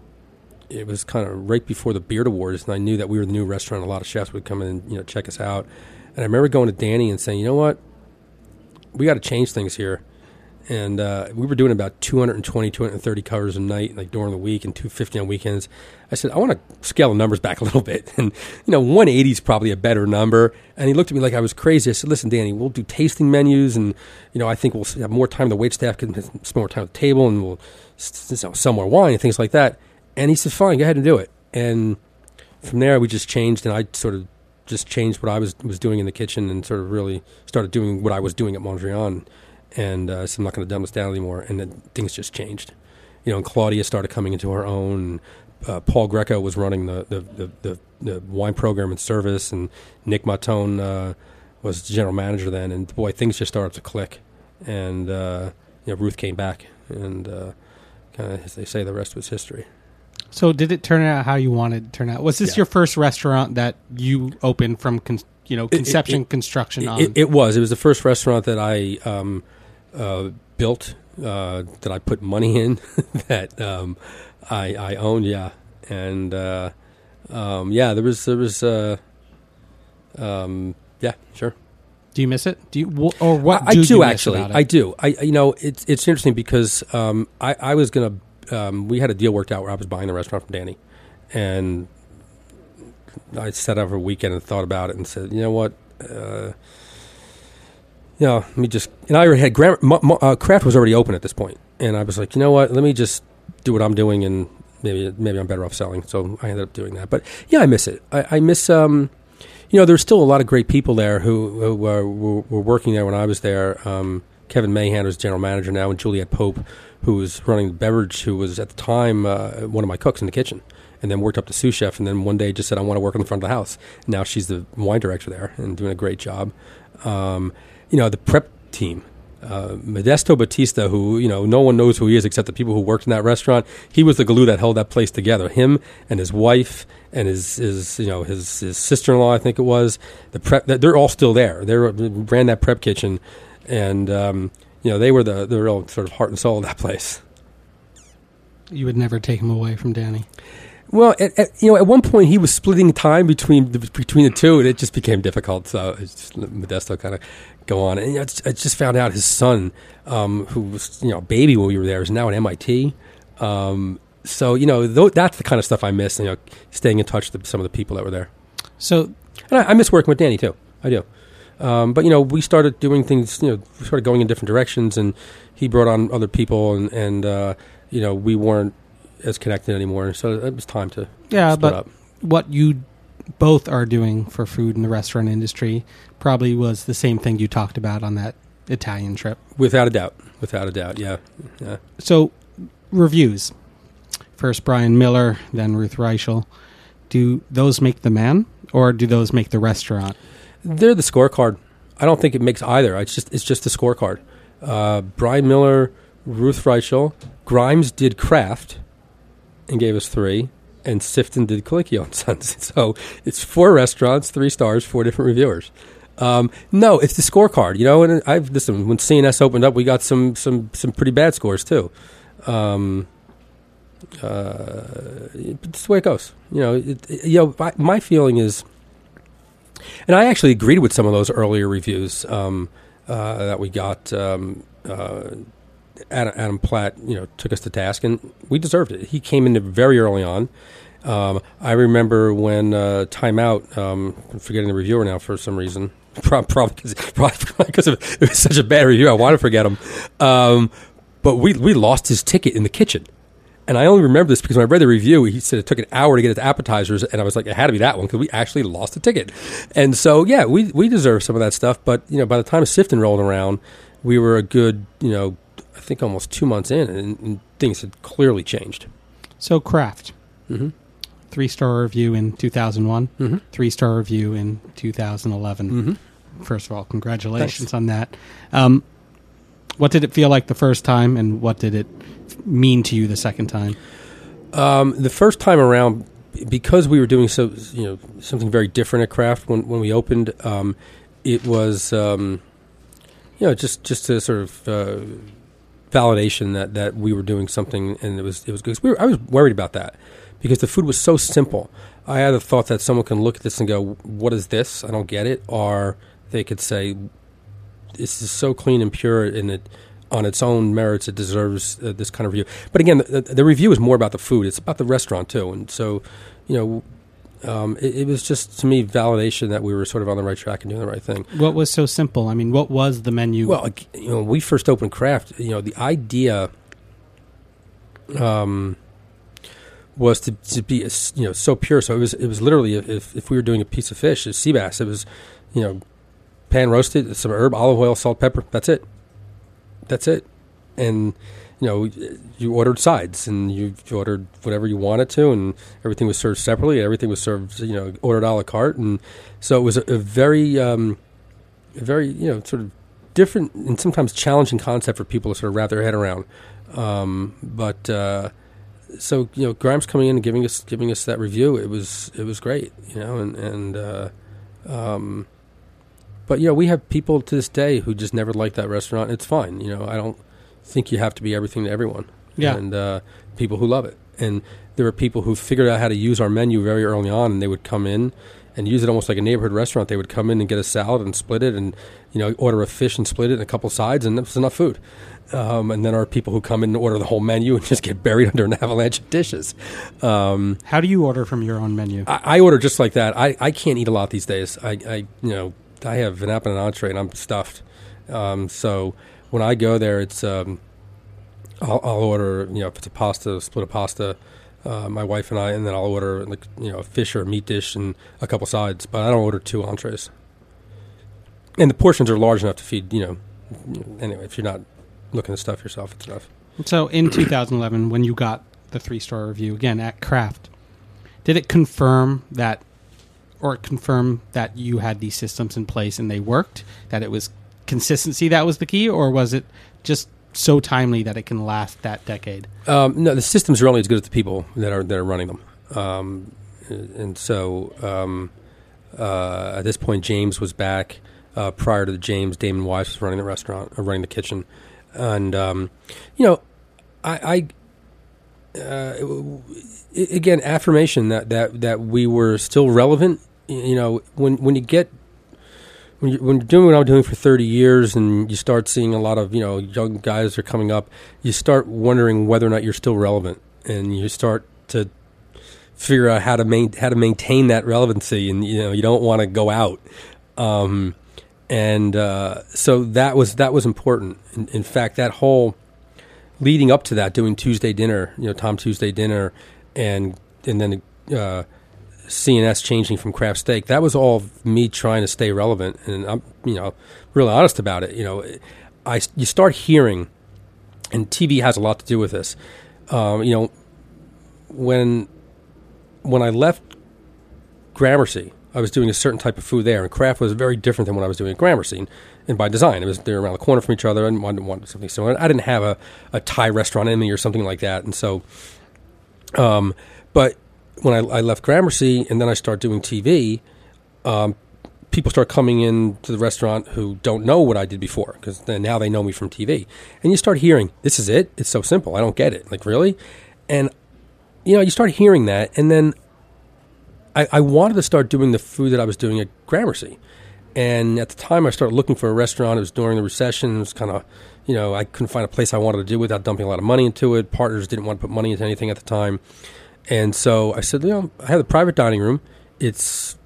it was kind of right before the Beard Awards, and I knew that we were the new restaurant. A lot of chefs would come in and you know check us out. And I remember going to Danny and saying, you know what, we got to change things here. And uh, we were doing about 220, 230 covers a night, like during the week, and 250 on weekends. I said, I want to scale the numbers back a little bit. And, you know, 180 is probably a better number. And he looked at me like I was crazy. I said, listen, Danny, we'll do tasting menus. And, you know, I think we'll have more time. The wait staff can spend more time at the table and we'll sell more wine and things like that. And he said, fine, go ahead and do it. And from there, we just changed. And I sort of just changed what I was, was doing in the kitchen and sort of really started doing what I was doing at Mondrian. And uh, said, I'm not going to dumb this down anymore. And then things just changed. You know, and Claudia started coming into her own uh, Paul Grieco was running the the, the, the, the, wine program and service, and Nick Mautone uh, was general manager then. And boy, things just started to click. And uh, you know, Ruth came back, and uh, kind of, as they say, the rest was history. So, did it turn out how you wanted to turn out? Was this yeah. your first restaurant that you opened from, con- you know, conception, it, it, construction? It, it, was. It was the first restaurant that I um, uh, built, uh, that I put money in, that um, I I owned, yeah, and uh, um, yeah, there was there was uh, um, yeah, sure. Do you miss it? Do you or what? I, do, I do actually. I do. I you know it's it's interesting because um, I I was gonna um, we had a deal worked out where I was buying the restaurant from Danny, and I sat over a weekend and thought about it and said, you know what. Uh, you know, let me just. And I already had uh, Craft was already open at this point, and I was like, you know what? Let me just do what I'm doing, and maybe maybe I'm better off selling. So I ended up doing that. But yeah, I miss it. I, I miss. Um, you know, there's still a lot of great people there who, who were, were, working there when I was there. Um, Kevin Mahan was general manager now, and Juliette Pope, who was running the beverage, who was at the time uh, one of my cooks in the kitchen, and then worked up to sous chef, and then one day just said, "I want to work in the front of the house." Now she's the wine director there and doing a great job. Um, you know, the prep team uh, Modesto Batista, who you know no one knows who he is except the people who worked in that restaurant. He was the glue that held that place together. Him and his wife and his, his you know his, his sister in law, I think it was. The prep, they're all still there. They ran that prep kitchen, and um, you know they were the the real sort of heart and soul of that place. You would never take him away from Danny. Well, at, at, you know, at one point he was splitting time between the, between the two, and it just became difficult. So just, Modesto kind of go on. And you know, I just found out his son, um, who was you know a baby when we were there, is now at MIT. Um, so you know th- that's the kind of stuff I miss. You know, staying in touch with some of the people that were there. So, and I, I miss working with Danny too. I do. Um, but you know, we started doing things. You know, we started going in different directions, and he brought on other people, and and uh, you know, we weren't as connected anymore. So it was time to yeah. but up. what you both are doing for food in the restaurant industry probably was the same thing you talked about on that Italian trip. Without a doubt. Without a doubt, yeah. yeah. So, reviews. First Bryan Miller, then Ruth Reichl. Do those make the man, or do those make the restaurant? They're the scorecard. I don't think it makes either. It's just it's just a scorecard. Uh, Bryan Miller, Ruth Reichl, Grimes did Craft, and gave us three and Sifton did Colicchio and Sons. So it's four restaurants, three stars, four different reviewers. Um, no, it's the scorecard, you know. And I've listen when CNS opened up, we got some some some pretty bad scores too. Um, uh, it's the way it goes, you know. It, you know, my, my, feeling is, and I actually agreed with some of those earlier reviews um, uh, that we got. Um, uh, Adam, Adam Platt, you know, took us to task, and we deserved it. He came in very early on. Um, I remember when uh, Time Out, um, I'm forgetting the reviewer now for some reason, probably because it was such a bad review. I want to forget him. Um, but we, we lost his ticket in the kitchen. And I only remember this because when I read the review, he said it took an hour to get his appetizers, and I was like, it had to be that one because we actually lost the ticket. And so, yeah, we we deserve some of that stuff. But you know, by the time Sifton rolled around, we were a good, you know, I think almost two months in, and, and things had clearly changed. So Craft, Mhm. three star review in 2001, Mhm. three star review in 2011. Mhm. First of all, congratulations on that. Um, what did it feel like the first time, and what did it mean to you the second time? Um, the first time around, because we were doing so, you know, something very different at Craft when when we opened, um, it was, um, you know, just just a sort of uh, validation that, that we were doing something, and it was it was good. We were, I was worried about that because the food was so simple. I had thought that someone can look at this and go, "What is this? I don't get it," or they could say, "This is so clean and pure, and it." On its own merits, it deserves uh, this kind of review. But again, the, the review is more about the food; it's about the restaurant too. And so, you know, um, it, it was just to me validation that we were sort of on the right track and doing the right thing. What was so simple? I mean, what was the menu? Well, you know, when we first opened Craft, you know, the idea um, was to, to be you know so pure. So it was it was literally if if we were doing a piece of fish, a sea bass, it was you know pan roasted, some herb, olive oil, salt, pepper. That's it. That's it. And you know, you ordered sides and you ordered whatever you wanted to, and everything was served separately. Everything was served, you know, ordered a la carte, and so it was a, a very, um, a very, you know, sort of different and sometimes challenging concept for people to sort of wrap their head around. Um, but uh, so you know, Grimes coming in and giving us giving us that review, it was it was great, you know, and and uh, um, but you know, we have people to this day who just never liked that restaurant. It's fine, you know. I don't think you have to be everything to everyone. Yeah. and uh, people who love it, and there were people who figured out how to use our menu very early on, and they would come in and use it almost like a neighborhood restaurant. They would come in and get a salad and split it, and you know, order a fish and split it and a couple sides, and that was enough food. Um, and then there are people who come in and order the whole menu and just get buried under an avalanche of dishes. Um, How do you order from your own menu? I, I order just like that. I, I can't eat a lot these days. I, I you know I have an apple and an entree and I'm stuffed. Um, so when I go there, it's um, I'll, I'll order you know if it's a pasta, split a pasta. Uh, my wife and I, and then I'll order like you know a fish or a meat dish and a couple sides. But I don't order two entrees. And the portions are large enough to feed you know. Anyway, if you're not looking to stuff yourself, it's enough. So in 2011, when you got the three star review again at Craft, did it confirm that, or confirm that you had these systems in place and they worked? That it was consistency that was the key, or was it just so timely that it can last that decade? Um, no, the systems are only as good as the people that are that are running them. Um, and so um, uh, at this point, James was back. Uh, prior to the James, Damon Wise was running the restaurant, or running the kitchen, and um, you know, I, I uh, again affirmation that, that that we were still relevant. You know, when when you get when you're, when you're doing what I'm doing for 30 years and you start seeing a lot of, you know, young guys are coming up, you start wondering whether or not you're still relevant and you start to figure out how to main, how to maintain that relevancy and you know, you don't want to go out. Um, and uh, so that was that was important. In, in fact, that whole leading up to that, doing Tuesday dinner, you know, Tom Tuesday dinner, and and then uh, CNS changing from craft steak. That was all me trying to stay relevant, and I'm you know really honest about it. You know, I you start hearing, and TV has a lot to do with this. Um, you know, when when I left Gramercy, I was doing a certain type of food there, and craft was very different than what I was doing at Gramercy. And, and by design, it was they're around the corner from each other, and wanted, wanted something similar. I didn't have a, a Thai restaurant in me or something like that, and so, um, but when I, I left Gramercy and then I started doing TV, um, people start coming in to the restaurant who don't know what I did before because now they know me from TV, and you start hearing, "This is it. It's so simple. I don't get it. Like really," and you know you start hearing that, and then I, I wanted to start doing the food that I was doing at Gramercy. And at the time, I started looking for a restaurant. It was during the recession. It was kind of, you know, I couldn't find a place I wanted to do without dumping a lot of money into it. Partners didn't want to put money into anything at the time, and so I said, you know, I have the private dining room. It's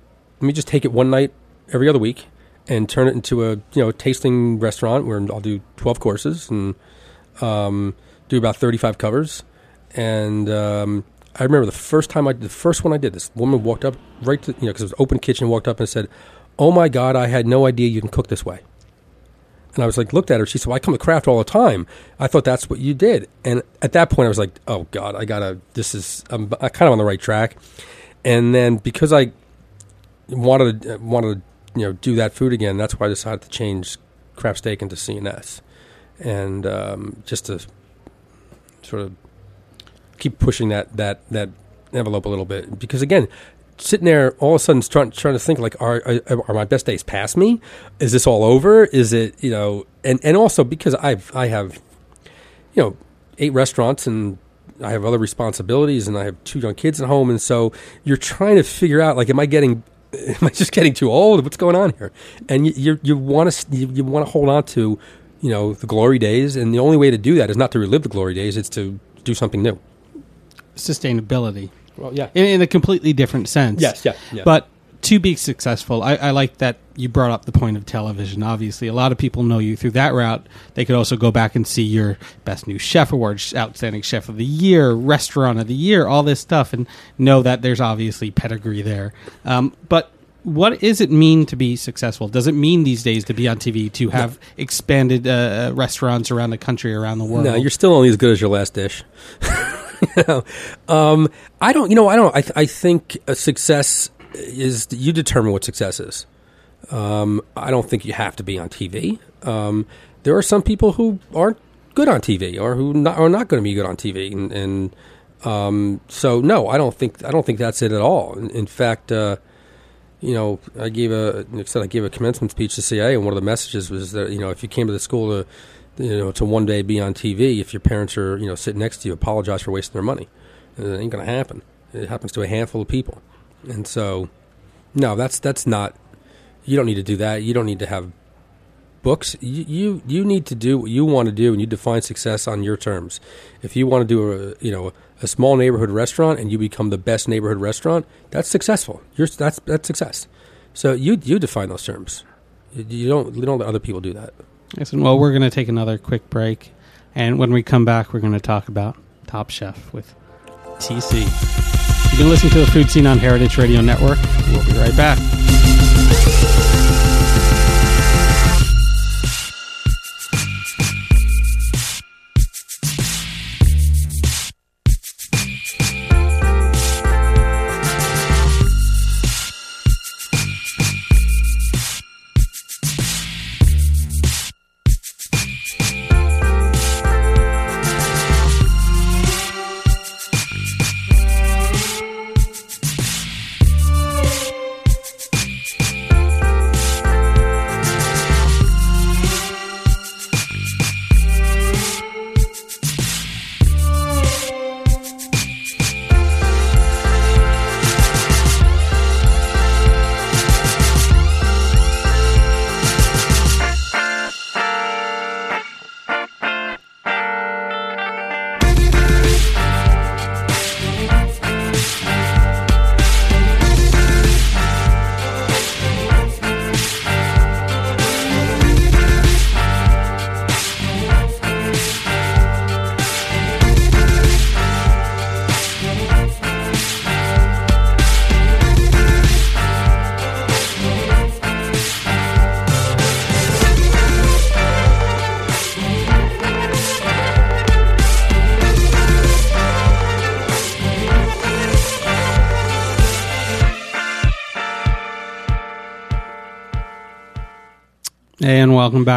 let me just take it one night every other week and turn it into a you know tasting restaurant where I'll do twelve courses and um, do about thirty five covers. And um, I remember the first time I the first one I did this woman walked up right to you know because it was open kitchen walked up and said, "Oh my God, I had no idea you can cook this way." And I was like, looked at her. She said, well, I come to craft all the time. I thought that's what you did. And at that point, I was like, oh God, I gotta. This is I'm, I'm kind of on the right track. And then because I wanted to, wanted to you know do that food again, that's why I decided to change craft steak into CNS, and um, just to sort of keep pushing that that that envelope a little bit. Because again, sitting there all of a sudden trying, trying to think like are, are, my best days past me? Is this all over? Is it you know and and also because i've i have you know eight restaurants and i have other responsibilities and i have two young kids at home. And so you're trying to figure out like am i getting am i just getting too old? What's going on here? And you you, you want to you, you want to hold on to you know the glory days. And the only way to do that is not to relive the glory days. It's to do something new. Sustainability. Well yeah in, in a completely different sense. Yes, yeah, yeah. But to be successful, I, I like that you brought up the point of television. Obviously, a lot of people know you through that route. They could also go back and see your best new chef award, outstanding chef of the year, restaurant of the year, all this stuff, and know that there's obviously pedigree there. Um, but what does it mean to be successful? Does it mean these days to be on TV to have expanded uh, restaurants around the country, around the world? No, you're still only as good as your last dish. um, I don't. You know, I don't. I, I think success is you determine what success is. Um, I don't think you have to be on TV. Um, there are some people who aren't good on TV or who not, are not going to be good on TV, and, and um, so no, I don't think I don't think that's it at all. In, in fact, uh, you know, I gave a said I gave a commencement speech to CIA, and one of the messages was that you know if you came to the school to you know to one day be on TV, if your parents are you know sitting next to you, apologize for wasting their money. Uh, it ain't going to happen. It happens to a handful of people, and so no, that's that's not. You don't need to do that. You don't need to have books. You you, you need to do what you want to do, and you define success on your terms. If you want to do a you know a small neighborhood restaurant and you become the best neighborhood restaurant, that's successful. You're that's that's success. So you you define those terms. You don't you don't let other people do that. Listen, well, we're going to take another quick break, and when we come back, we're going to talk about Top Chef with TC. You've been listening to the Food Seen on Heritage Radio Network. We'll be right back.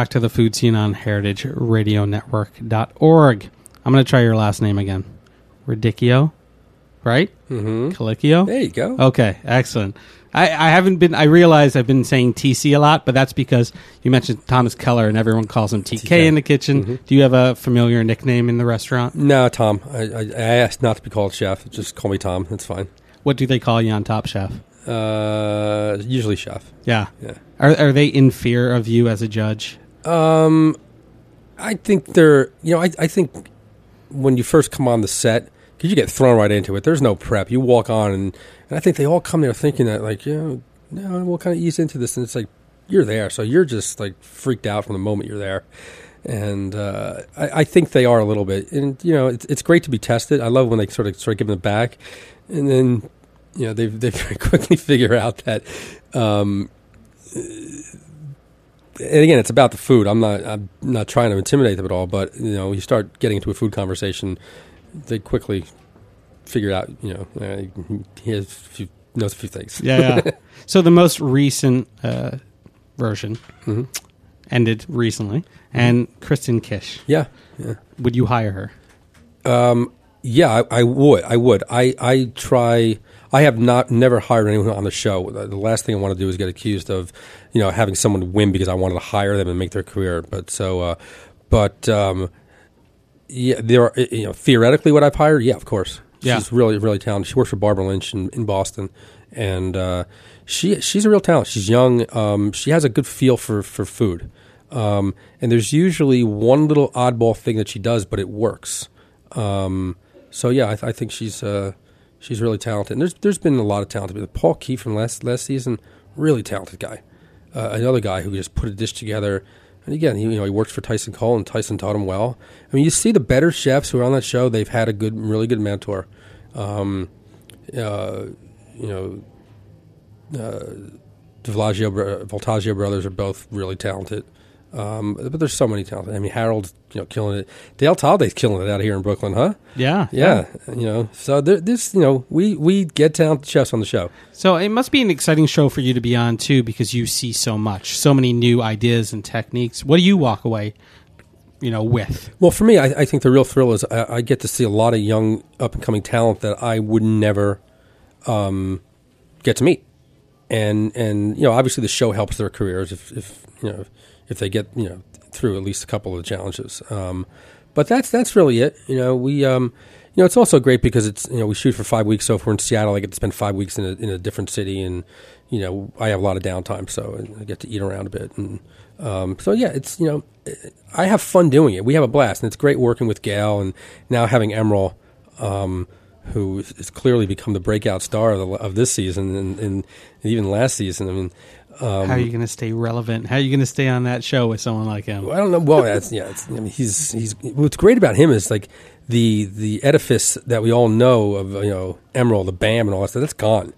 Back to the Food Seen on heritageradionetwork.org. I'm going to try your last name again. Radicchio, right? Mm-hmm. Calicchio? There you go. Okay, excellent. I, I haven't been, I realize I've been saying TC a lot, but that's because you mentioned Thomas Keller and everyone calls him TK, TK. in the kitchen. Mm-hmm. Do you have a familiar nickname in the restaurant? No, Tom. I, I, I asked not to be called chef. Just call me Tom. That's fine. What do they call you on Top Chef? Uh, usually chef. Yeah. Yeah. Are, are they in fear of you as a judge? Um, I think they're, you know, I, I think when you first come on the set, because you get thrown right into it, there's no prep. You walk on, and, and I think they all come there thinking that, like, you know, no, we'll kind of ease into this. And it's like, you're there. So you're just like freaked out from the moment you're there. And uh, I, I, think they are a little bit. And, you know, it's, it's great to be tested. I love when they sort of start giving it back. And then, you know, they they very quickly figure out that um, and again, it's about the food. I'm not I'm not trying to intimidate them at all, but you know, you start getting into a food conversation, they quickly figure out. You know, uh, he has a few, knows a few things. Yeah. yeah. so the most recent uh, version mm-hmm. ended recently, mm-hmm. and Kristen Kish. Yeah, yeah. Would you hire her? Um, yeah, I, I would. I would. I I try. I have not never hired anyone on the show. The last thing I want to do is get accused of, you know, having someone win because I wanted to hire them and make their career. But so, uh, but um, yeah, there are you know theoretically what I've hired. Yeah, of course. Yeah. She's really really talented. She works for Barbara Lynch in, in Boston, and uh, she she's a real talent. She's young. Um, she has a good feel for for food. Um, and there's usually one little oddball thing that she does, but it works. Um, so yeah, I, th- I think she's uh, she's really talented. And there's there's been a lot of talent. Paul Qui from last last season, really talented guy. Uh, another guy who just put a dish together. And again, he, you know, he works for Tyson Cole, and Tyson taught him well. I mean, you see the better chefs who are on that show; they've had a good, really good mentor. Um, uh, you know, uh, Voltaggio, Voltaggio brothers are both really talented. Um, but there's so many talented. I mean, Harold's you know killing it. Dale Talde's killing it out here in Brooklyn, huh? Yeah, yeah. yeah. You know, so there, this you know we we get talented chefs on the show. So it must be an exciting show for you to be on too, because you see so much, so many new ideas and techniques. What do you walk away, you know, with? Well, for me, I, I think the real thrill is I, I, get to see a lot of young up and coming talent that I would never um, get to meet, and and you know, obviously the show helps their careers if, if you know. If, if they get you know through at least a couple of the challenges. Um, but that's that's really it. You know, we um, you know it's also great because it's you know we shoot for five weeks. So if we're in Seattle, I get to spend five weeks in a, in a different city, and you know I have a lot of downtime, so I get to eat around a bit. And um, so yeah, it's you know I have fun doing it. We have a blast, and it's great working with Gail, and now having Emeril. Um, who has clearly become the breakout star of, the, of this season and, and, even last season. I mean, um, How are you going to stay relevant? How are you going to stay on that show with someone like him? I don't know. Well, that's, yeah, I mean, he's he's what's great about him is like the the edifice that we all know of you know Emeril, the Bam, and all that stuff. That's gone.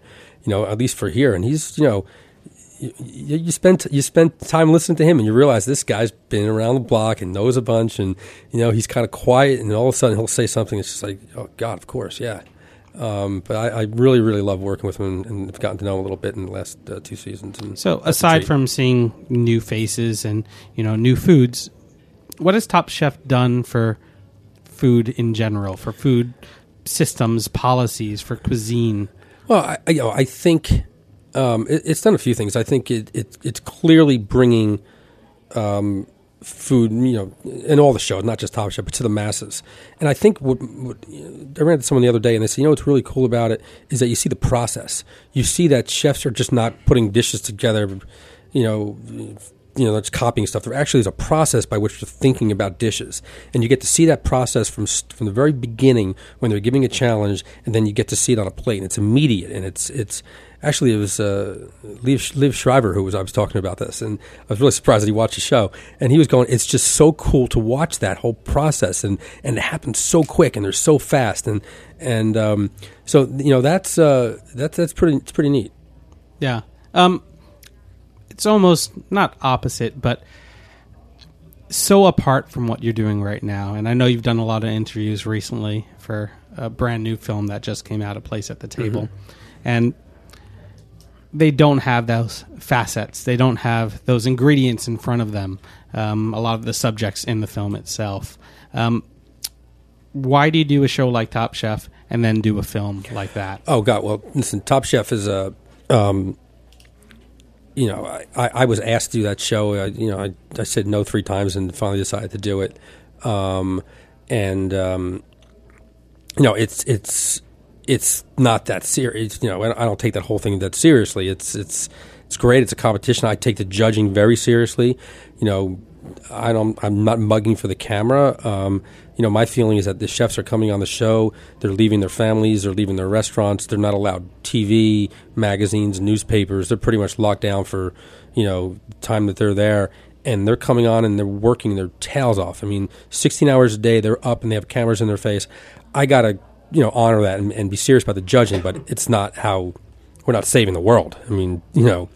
You know, at least for here, and he's you know. You, you spend you spend time listening to him, and you realize this guy's been around the block and knows a bunch, and you know he's kind of quiet, and all of a sudden he'll say something. It's just like, oh God, of course, yeah. Um, but I, I, really, really love working with him, and I've gotten to know him a little bit in the last uh, two seasons. And so, aside from seeing new faces and you know new foods, what has Top Chef done for food in general, for food systems, policies, for cuisine? Well, I, I, you know, I think um, it, it's done a few things. I think it, it it's clearly bringing um, food, you know, in all the shows, not just Top Chef, but to the masses. And I think what, what I ran into someone the other day, and they said, you know, what's really cool about it is that you see the process. You see that chefs are just not putting dishes together, you know, you know, that's copying stuff. There actually is a process by which they're thinking about dishes, and you get to see that process from from the very beginning when they're giving a challenge, and then you get to see it on a plate, and it's immediate, and it's it's actually it was uh, Liev Schreiber who was I was talking about this, and I was really surprised that he watched the show, and he was going, "It's just so cool to watch that whole process, and and it happens so quick, and they're so fast, and and um, so you know that's uh, that's that's pretty it's pretty neat." Yeah. Um, it's almost not opposite, but so apart from what you're doing right now. And I know you've done a lot of interviews recently for a brand new film that just came out, A Place at the Table. Mm-hmm. And they don't have those facets. They don't have those ingredients in front of them. Um, a lot of the subjects in the film itself. Um, why do you do a show like Top Chef and then do a film like that? Oh God! Well, listen, Top Chef is a um, you know, I, I was asked to do that show. I, you know, I, I said no three times and finally decided to do it. Um, and um, you know, it's it's it's not that serious. You know, I don't take that whole thing that seriously. It's it's it's great. It's a competition. I take the judging very seriously. You know, I don't. I'm not mugging for the camera. Um, you know, my feeling is that the chefs are coming on the show. They're leaving their families. They're leaving their restaurants. They're not allowed TV, magazines, newspapers. They're pretty much locked down for you know time that they're there. And they're coming on and they're working their tails off. I mean, 16 hours a day. They're up and they have cameras in their face. I gotta you know honor that and, and be serious about the judging, but it's not how we're not saving the world. I mean, you know,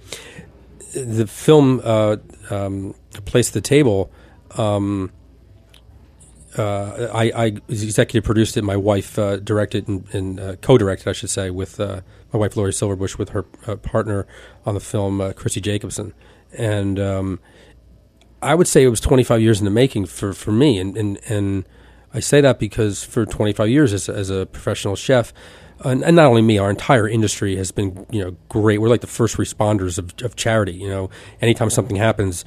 the film uh, um, Place at the Table. Um, uh, I, I executive produced it. My wife uh, directed and, and uh, co-directed, I should say, with uh, my wife Lori Silverbush, with her uh, partner on the film, uh, Kristi Jacobson. And um, I would say it was 25 years in the making for, for me. And, and, and I say that because for 25 years as, as a professional chef, and, and, not only me, our entire industry has been, you know, great. We're like the first responders of, of charity. You know, anytime something happens,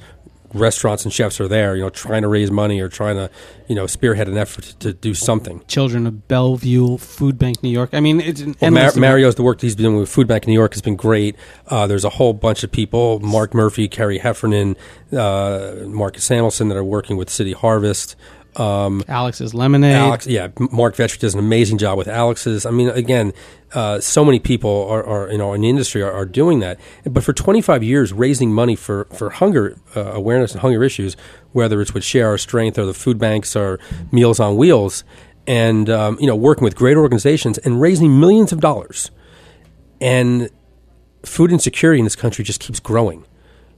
restaurants and chefs are there, you know, trying to raise money or trying to, you know, spearhead an effort to, to do something. Children of Bellevue, Food Bank New York. I mean, it's well, Mar- Mario's the work he's been doing with Food Bank New York has been great. Uh, there's a whole bunch of people, Mark Murphy, Kerry Heffernan, uh, Marcus Samuelsson, that are working with City Harvest. Um, Alex's Lemonade. Alex, yeah, Marc Vetri does an amazing job with Alex's. I mean, again, uh, so many people are, are, you know in the industry are, are, doing that. But for 25 years, raising money for for hunger uh, awareness and hunger issues, whether it's with Share Our Strength or the food banks or Meals on Wheels, and um, you know working with great organizations and raising millions of dollars, and food insecurity in this country just keeps growing.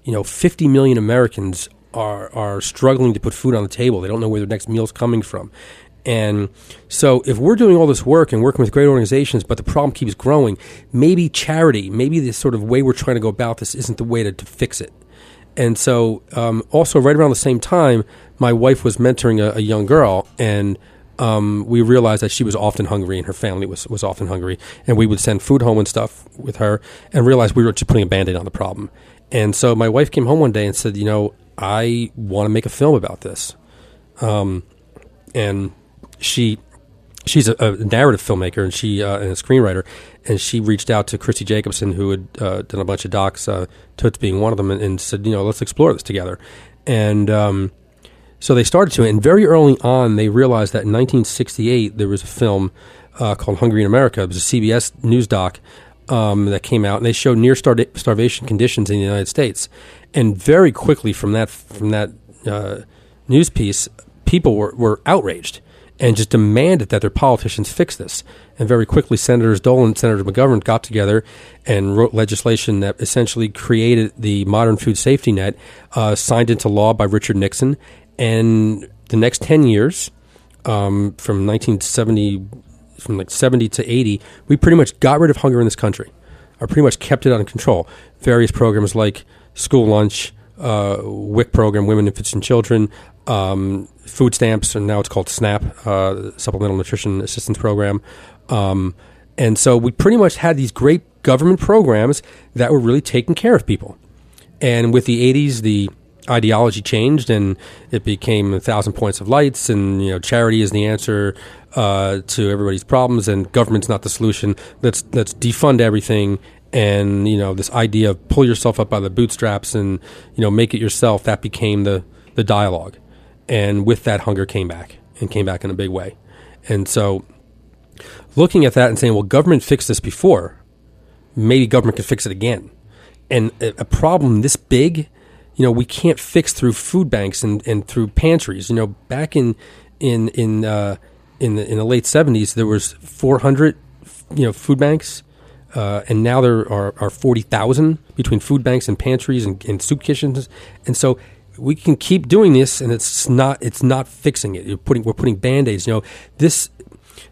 You know, 50 million Americans are are struggling to put food on the table. They don't know where their next meal's coming from. And so, if we're doing all this work and working with great organizations, but the problem keeps growing, maybe charity, maybe the sort of way we're trying to go about this isn't the way to, to fix it. And so, um, also, right around the same time, my wife was mentoring a, a young girl, and um, we realized that she was often hungry and her family was, was often hungry. And we would send food home and stuff with her and realized we were just putting a band aid on the problem. And so, my wife came home one day and said, You know, I want to make a film about this. Um, and she she's a, a, narrative filmmaker and she uh, and a screenwriter, and she reached out to Kristi Jacobson, who had uh, done a bunch of docs, uh, Toots being one of them, and, and, said, you know, let's explore this together. And um, so they started to, and very early on, they realized that in 1968 there was a film uh, called Hungry in America. It was a CBS news doc um, that came out, and they showed near star- starvation conditions in the United States. And very quickly from that from that uh, news piece, people were, were outraged and just demanded that their politicians fix this. And very quickly, Senators Dolan and Senator McGovern got together and wrote legislation that essentially created the modern food safety net, uh, signed into law by Richard Nixon. And the next 10 years, um, from 1970 from like 70 to 80, we pretty much got rid of hunger in this country, or pretty much kept it under control. Various programs like school lunch, uh, WIC program, Women, Infants, and Children, um, food stamps, and now it's called SNAP, uh, Supplemental Nutrition Assistance Program. Um, and so we pretty much had these great government programs that were really taking care of people. And with the 80s, the ideology changed and it became a thousand points of lights and you know charity is the answer uh, to everybody's problems and government's not the solution let's let's defund everything and you know this idea of pull yourself up by the bootstraps and you know make it yourself that became the the dialogue. And with that hunger came back and came back in a big way. And so looking at that and saying well government fixed this before maybe government could fix it again. And a, problem this big you know we can't fix through food banks and, and through pantries. You know, back in in in uh, in the in the late seventies, there was four hundred you know food banks, uh, and now there are, are forty thousand between food banks and pantries and, and soup kitchens, and so we can keep doing this, and it's not it's not fixing it. You're putting we're putting band aids. You know, this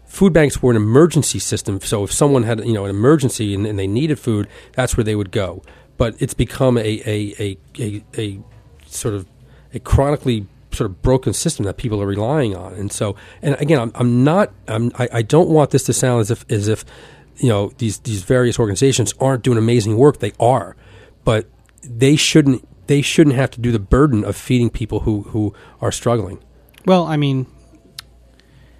food banks were an emergency system. So if someone had you know an emergency and, and they needed food, that's where they would go but it's become a, a, a, a, a sort of a chronically sort of broken system that people are relying on. And so, and again, I'm, I'm not, I'm, I, I don't want this to sound as if, as if, you know, these, these various organizations aren't doing amazing work. They are, but they shouldn't, they shouldn't have to do the burden of feeding people who, who are struggling. Well, I mean,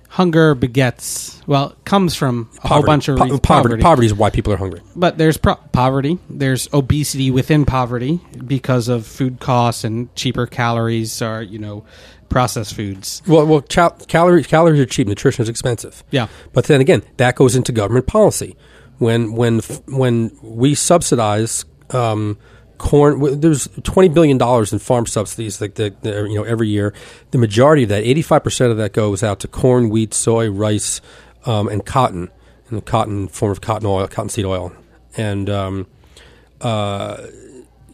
hunger begets well comes from a whole Poverty. bunch of Po- poverty. Poverty is why people are hungry. But there's pro- poverty. There's obesity within poverty because of food costs and cheaper calories or you know processed foods. Well, well, cal- calories calories are cheap. Nutrition is expensive. Yeah. But then again, that goes into government policy. When when when we subsidize um, corn, there's twenty billion dollars in farm subsidies, like the, the you know every year. The majority of that, eighty five percent of that, goes out to corn, wheat, soy, rice, um, and cotton, and the cotton form of cotton oil, cottonseed oil, and um, uh,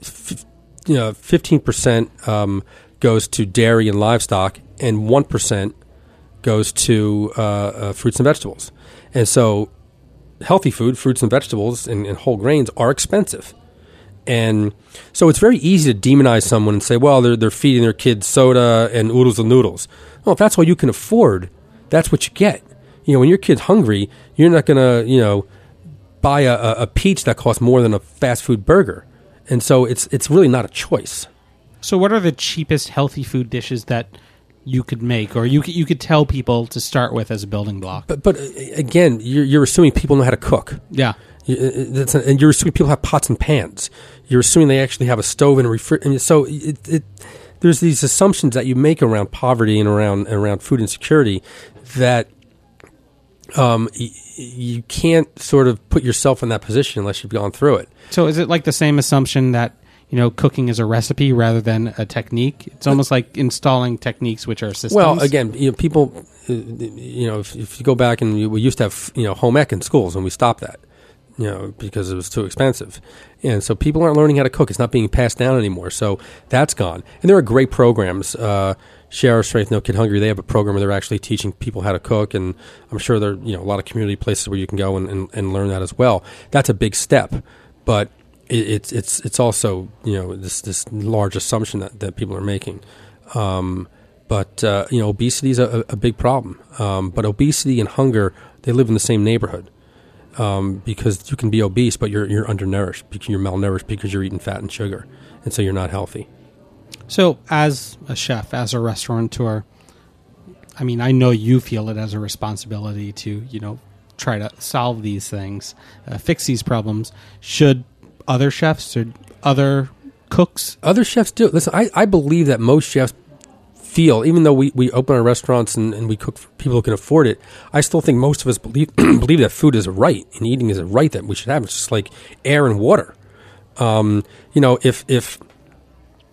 f- you know fifteen percent um, goes to dairy and livestock, and one percent goes to uh, uh, fruits and vegetables. And so, healthy food, fruits and vegetables, and, and whole grains are expensive. And so, it's very easy to demonize someone and say, "Well, they're they're feeding their kids soda and oodles and noodles." Well, if that's all you can afford, that's what you get. You know, when your kid's hungry, you're not to, you know, buy a, a peach that costs more than a fast food burger. And so, it's it's really not a choice. So, what are the cheapest healthy food dishes that you could make, or you could, you could tell people to start with as a building block? But but uh, again, you're, you're assuming people know how to cook. Yeah. You- uh, that's and you're assuming people have pots and pans. You're assuming they actually have a stove and a refrigerator. And so it, it, there's these assumptions that you make around poverty and around around food insecurity that um, y- you can't sort of put yourself in that position unless you've gone through it. So, is it like the same assumption that you know cooking is a recipe rather than a technique? It's almost like installing techniques which are systems. Well, again, you know, people, uh, you know, if, if you go back and you, we used to have, you know, home ec in schools, and we stopped that, you know, because it was too expensive, and so people aren't learning how to cook. It's not being passed down anymore, so that's gone. And there are great programs. Uh, Share Our Strength, No Kid Hungry. They have a program where they're actually teaching people how to cook, and I'm sure there, are, you know, a lot of community places where you can go and, and, and learn that as well. That's a big step, but it, it's it's it's also you know this this large assumption that, that people are making. Um, but uh, you know, obesity is a, a big problem. Um, but obesity and hunger they live in the same neighborhood um, because you can be obese, but you're you're undernourished because you're malnourished because you're eating fat and sugar, and so you're not healthy. So, as a chef, as a restaurateur, I mean, I know you feel it as a responsibility to, you know, try to solve these things, uh, fix these problems. Should other chefs or other cooks? Other chefs do. Listen, I, I believe that most chefs feel, even though we, we open our restaurants and, and we cook for people who can afford it, I still think most of us believe believe that food is a right and eating is a right that we should have. It's just like air and water. Um, you know, if if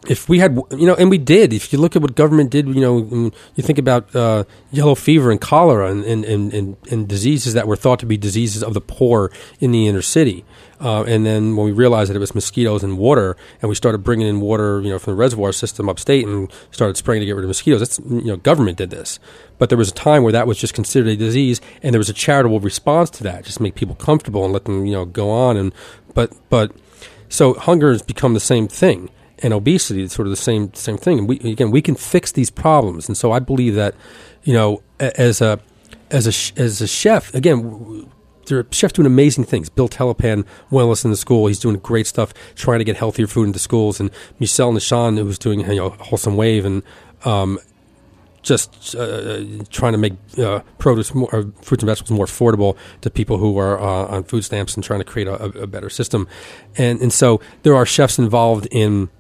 if we had, you know, and we did. If you look at what government did, you know, you think about uh, yellow fever and cholera and, and, and, and, diseases that were thought to be diseases of the poor in the inner city. Uh, and then when we realized that it was mosquitoes and water, and we started bringing in water, you know, from the reservoir system upstate, and started spraying to get rid of mosquitoes. That's you know, government did this, but there was a time where that was just considered a disease, and there was a charitable response to that, just make people comfortable and let them, you know, go on. And but but so hunger has become the same thing, and obesity It's sort of the same same thing. And we again we can fix these problems, and so I believe that you know as a as a as a chef again. There are chefs doing amazing things. Bill Telepan, wellness in the school, he's doing great stuff, trying to get healthier food into schools. And Michel Nischan, who's doing you know wholesome wave and um, just uh, trying to make uh, produce more, uh, fruits and vegetables more affordable to people who are uh, on food stamps and trying to create a, a better system. And and so there are chefs involved in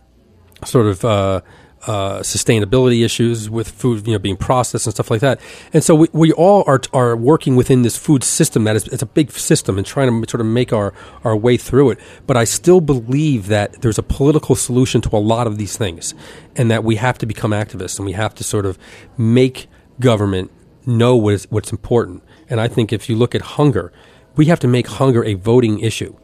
sort of uh, uh, sustainability issues with food, you know, being processed and stuff like that. And so we, we all are are working within this food system that is it's a big system and trying to sort of make our our way through it. But I still believe that there's a political solution to a lot of these things, and that we have to become activists and we have to sort of make government know what is what's important. And I think if you look at hunger, we have to make hunger a voting issue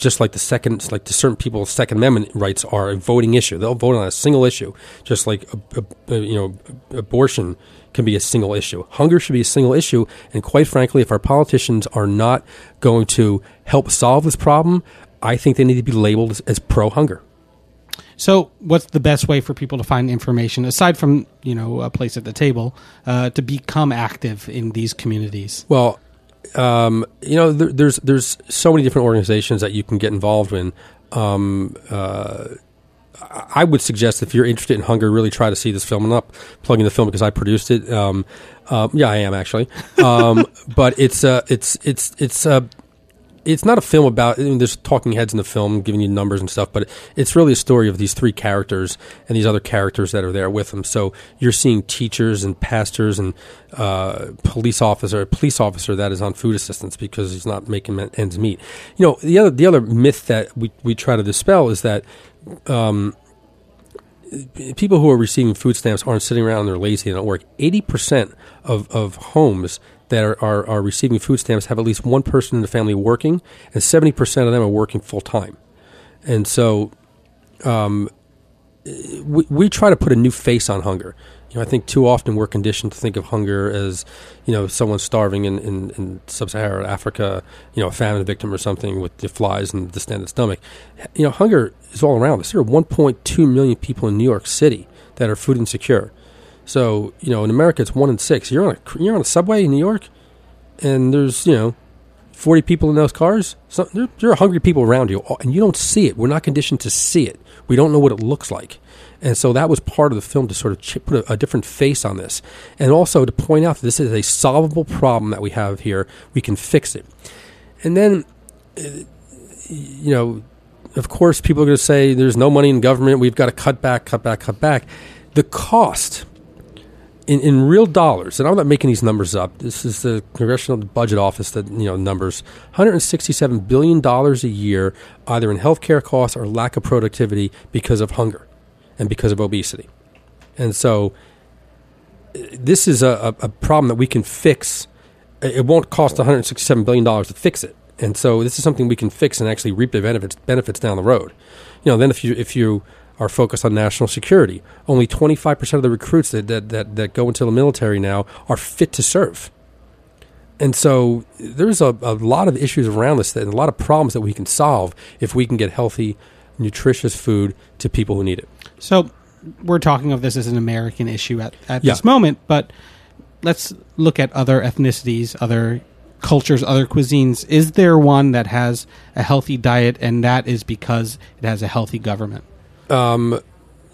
just like the second, like to certain people's Second Amendment rights are a voting issue. They'll vote on a single issue, just like a, a, a, you know, abortion can be a single issue. Hunger should be a single issue, and quite frankly, if our politicians are not going to help solve this problem, I think they need to be labeled as, as pro-hunger. So, what's the best way for people to find information aside from you know a place at the table uh, to become active in these communities? Well, um, you know, there, there's there's so many different organizations that you can get involved in. Um, uh, I would suggest if you're interested in hunger, really try to see this film. I'm plugging the film because I produced it. Um, um, yeah, I am actually. Um, but it's uh, it's it's it's uh, it's not a film about. I mean, there's talking heads in the film giving you numbers and stuff, but it's really a story of these three characters and these other characters that are there with them. So you're seeing teachers and pastors and uh, police officer, a police officer that is on food assistance because he's not making ends meet. You know, the other the other myth that we we try to dispel is that. Um, people who are receiving food stamps aren't sitting around and they're lazy and don't work. Eighty percent of, of homes that are, are, are receiving food stamps have at least one person in the family working, and seventy percent of them are working full time. And so, um, we, we try to put a new face on hunger. You know, I think too often we're conditioned to think of hunger as, you know, someone starving in, in, in sub-Saharan Africa, you know, a famine victim or something with the flies and the distended stomach. You know, hunger is all around us. There are 1.2 million people in New York City that are food insecure. So, you know, in America, it's one in six. You're on a you're on a subway in New York, and there's you know, 40 people in those cars. So there, there are hungry people around you, and you don't see it. We're not conditioned to see it. We don't know what it looks like. And so that was part of the film to sort of put a, a, different face on this. And also to point out that this is a solvable problem that we have here. We can fix it. And then, uh, you know, of course, people are going to say there's no money in government. We've got to cut back, cut back, cut back. The cost in, in real dollars, and I'm not making these numbers up. This is the Congressional Budget Office that you know numbers 167 billion dollars a year, either in healthcare costs or lack of productivity because of hunger and because of obesity. And so uh, this is a, a problem that we can fix. It won't cost $167 billion to fix it. And so this is something we can fix and actually reap the benefits, benefits down the road. You know, then if you, if you are focused on national security, only 25% of the recruits that, that, that, that go into the military now are fit to serve. And so there's a, a lot of issues around this and a lot of problems that we can solve if we can get healthy, nutritious food to people who need it. So we're talking of this as an American issue at, at yeah. this moment, but let's look at other ethnicities, other cultures, other cuisines. Is there one that has a healthy diet, and that is because it has a healthy government? Um,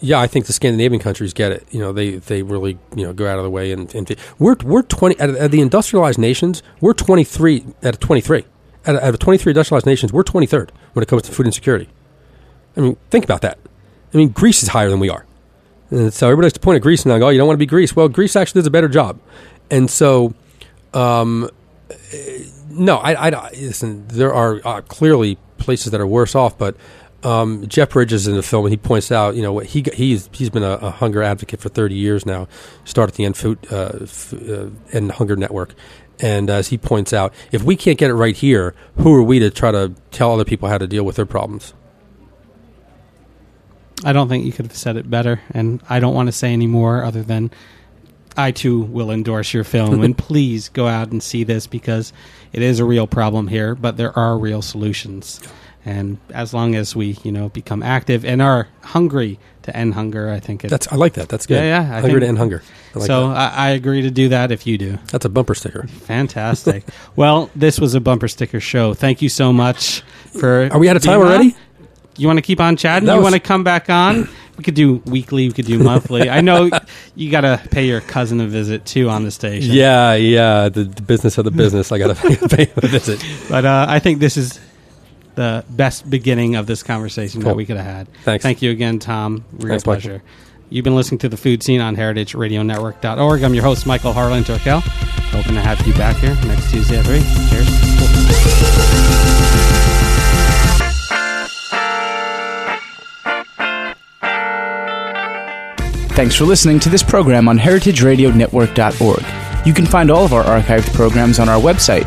yeah, I think the Scandinavian countries get it. You know, they, they really you know go out of the way and, and we're we're twenty out of the industrialized nations. We're twenty three out of twenty three out of twenty three industrialized nations. We're twenty third when it comes to food insecurity. I mean, think about that. I mean, Greece is higher than we are. And so everybody likes to point at Greece and go, oh, you don't want to be Greece. Well, Greece actually does a better job. And so, um, no, I, I, listen, there are uh, clearly places that are worse off, but um, Jeff Bridges in the film, and he points out, you know, he he's he's been a, a hunger advocate for 30 years now. Started the End Food uh, F- uh, End Hunger Network, and as he points out, if we can't get it right here, who are we to try to tell other people how to deal with their problems? I don't think you could have said it better, and I don't want to say any more other than I too will endorse your film, and please go out and see this because it is a real problem here, but there are real solutions. And as long as we, you know, become active and are hungry to end hunger, I think it, that's. I like that. That's good. Yeah, yeah. I hungry to end hunger. I like so I, I, agree to do that if you do. That's a bumper sticker. Fantastic. well, this was a bumper sticker show. Thank you so much for. Are we out of time already? On? You want to keep on chatting? That you was... want to come back on? We could do weekly. We could do monthly. I know you got to pay your cousin a visit too on the station. Yeah, yeah. The, the business of the business. I got to pay a visit. But uh, I think this is the best beginning of this conversation cool. that we could have had. Thanks. Thank you again, Tom. Real Thanks, pleasure. Michael. You've been listening to the Food Seen on heritageradionetwork.org. I'm your host, Michael Harlan Turkel. Hoping to have you back here next Tuesday at 3. Cheers. Thanks for listening to this program on heritageradionetwork.org. You can find all of our archived programs on our website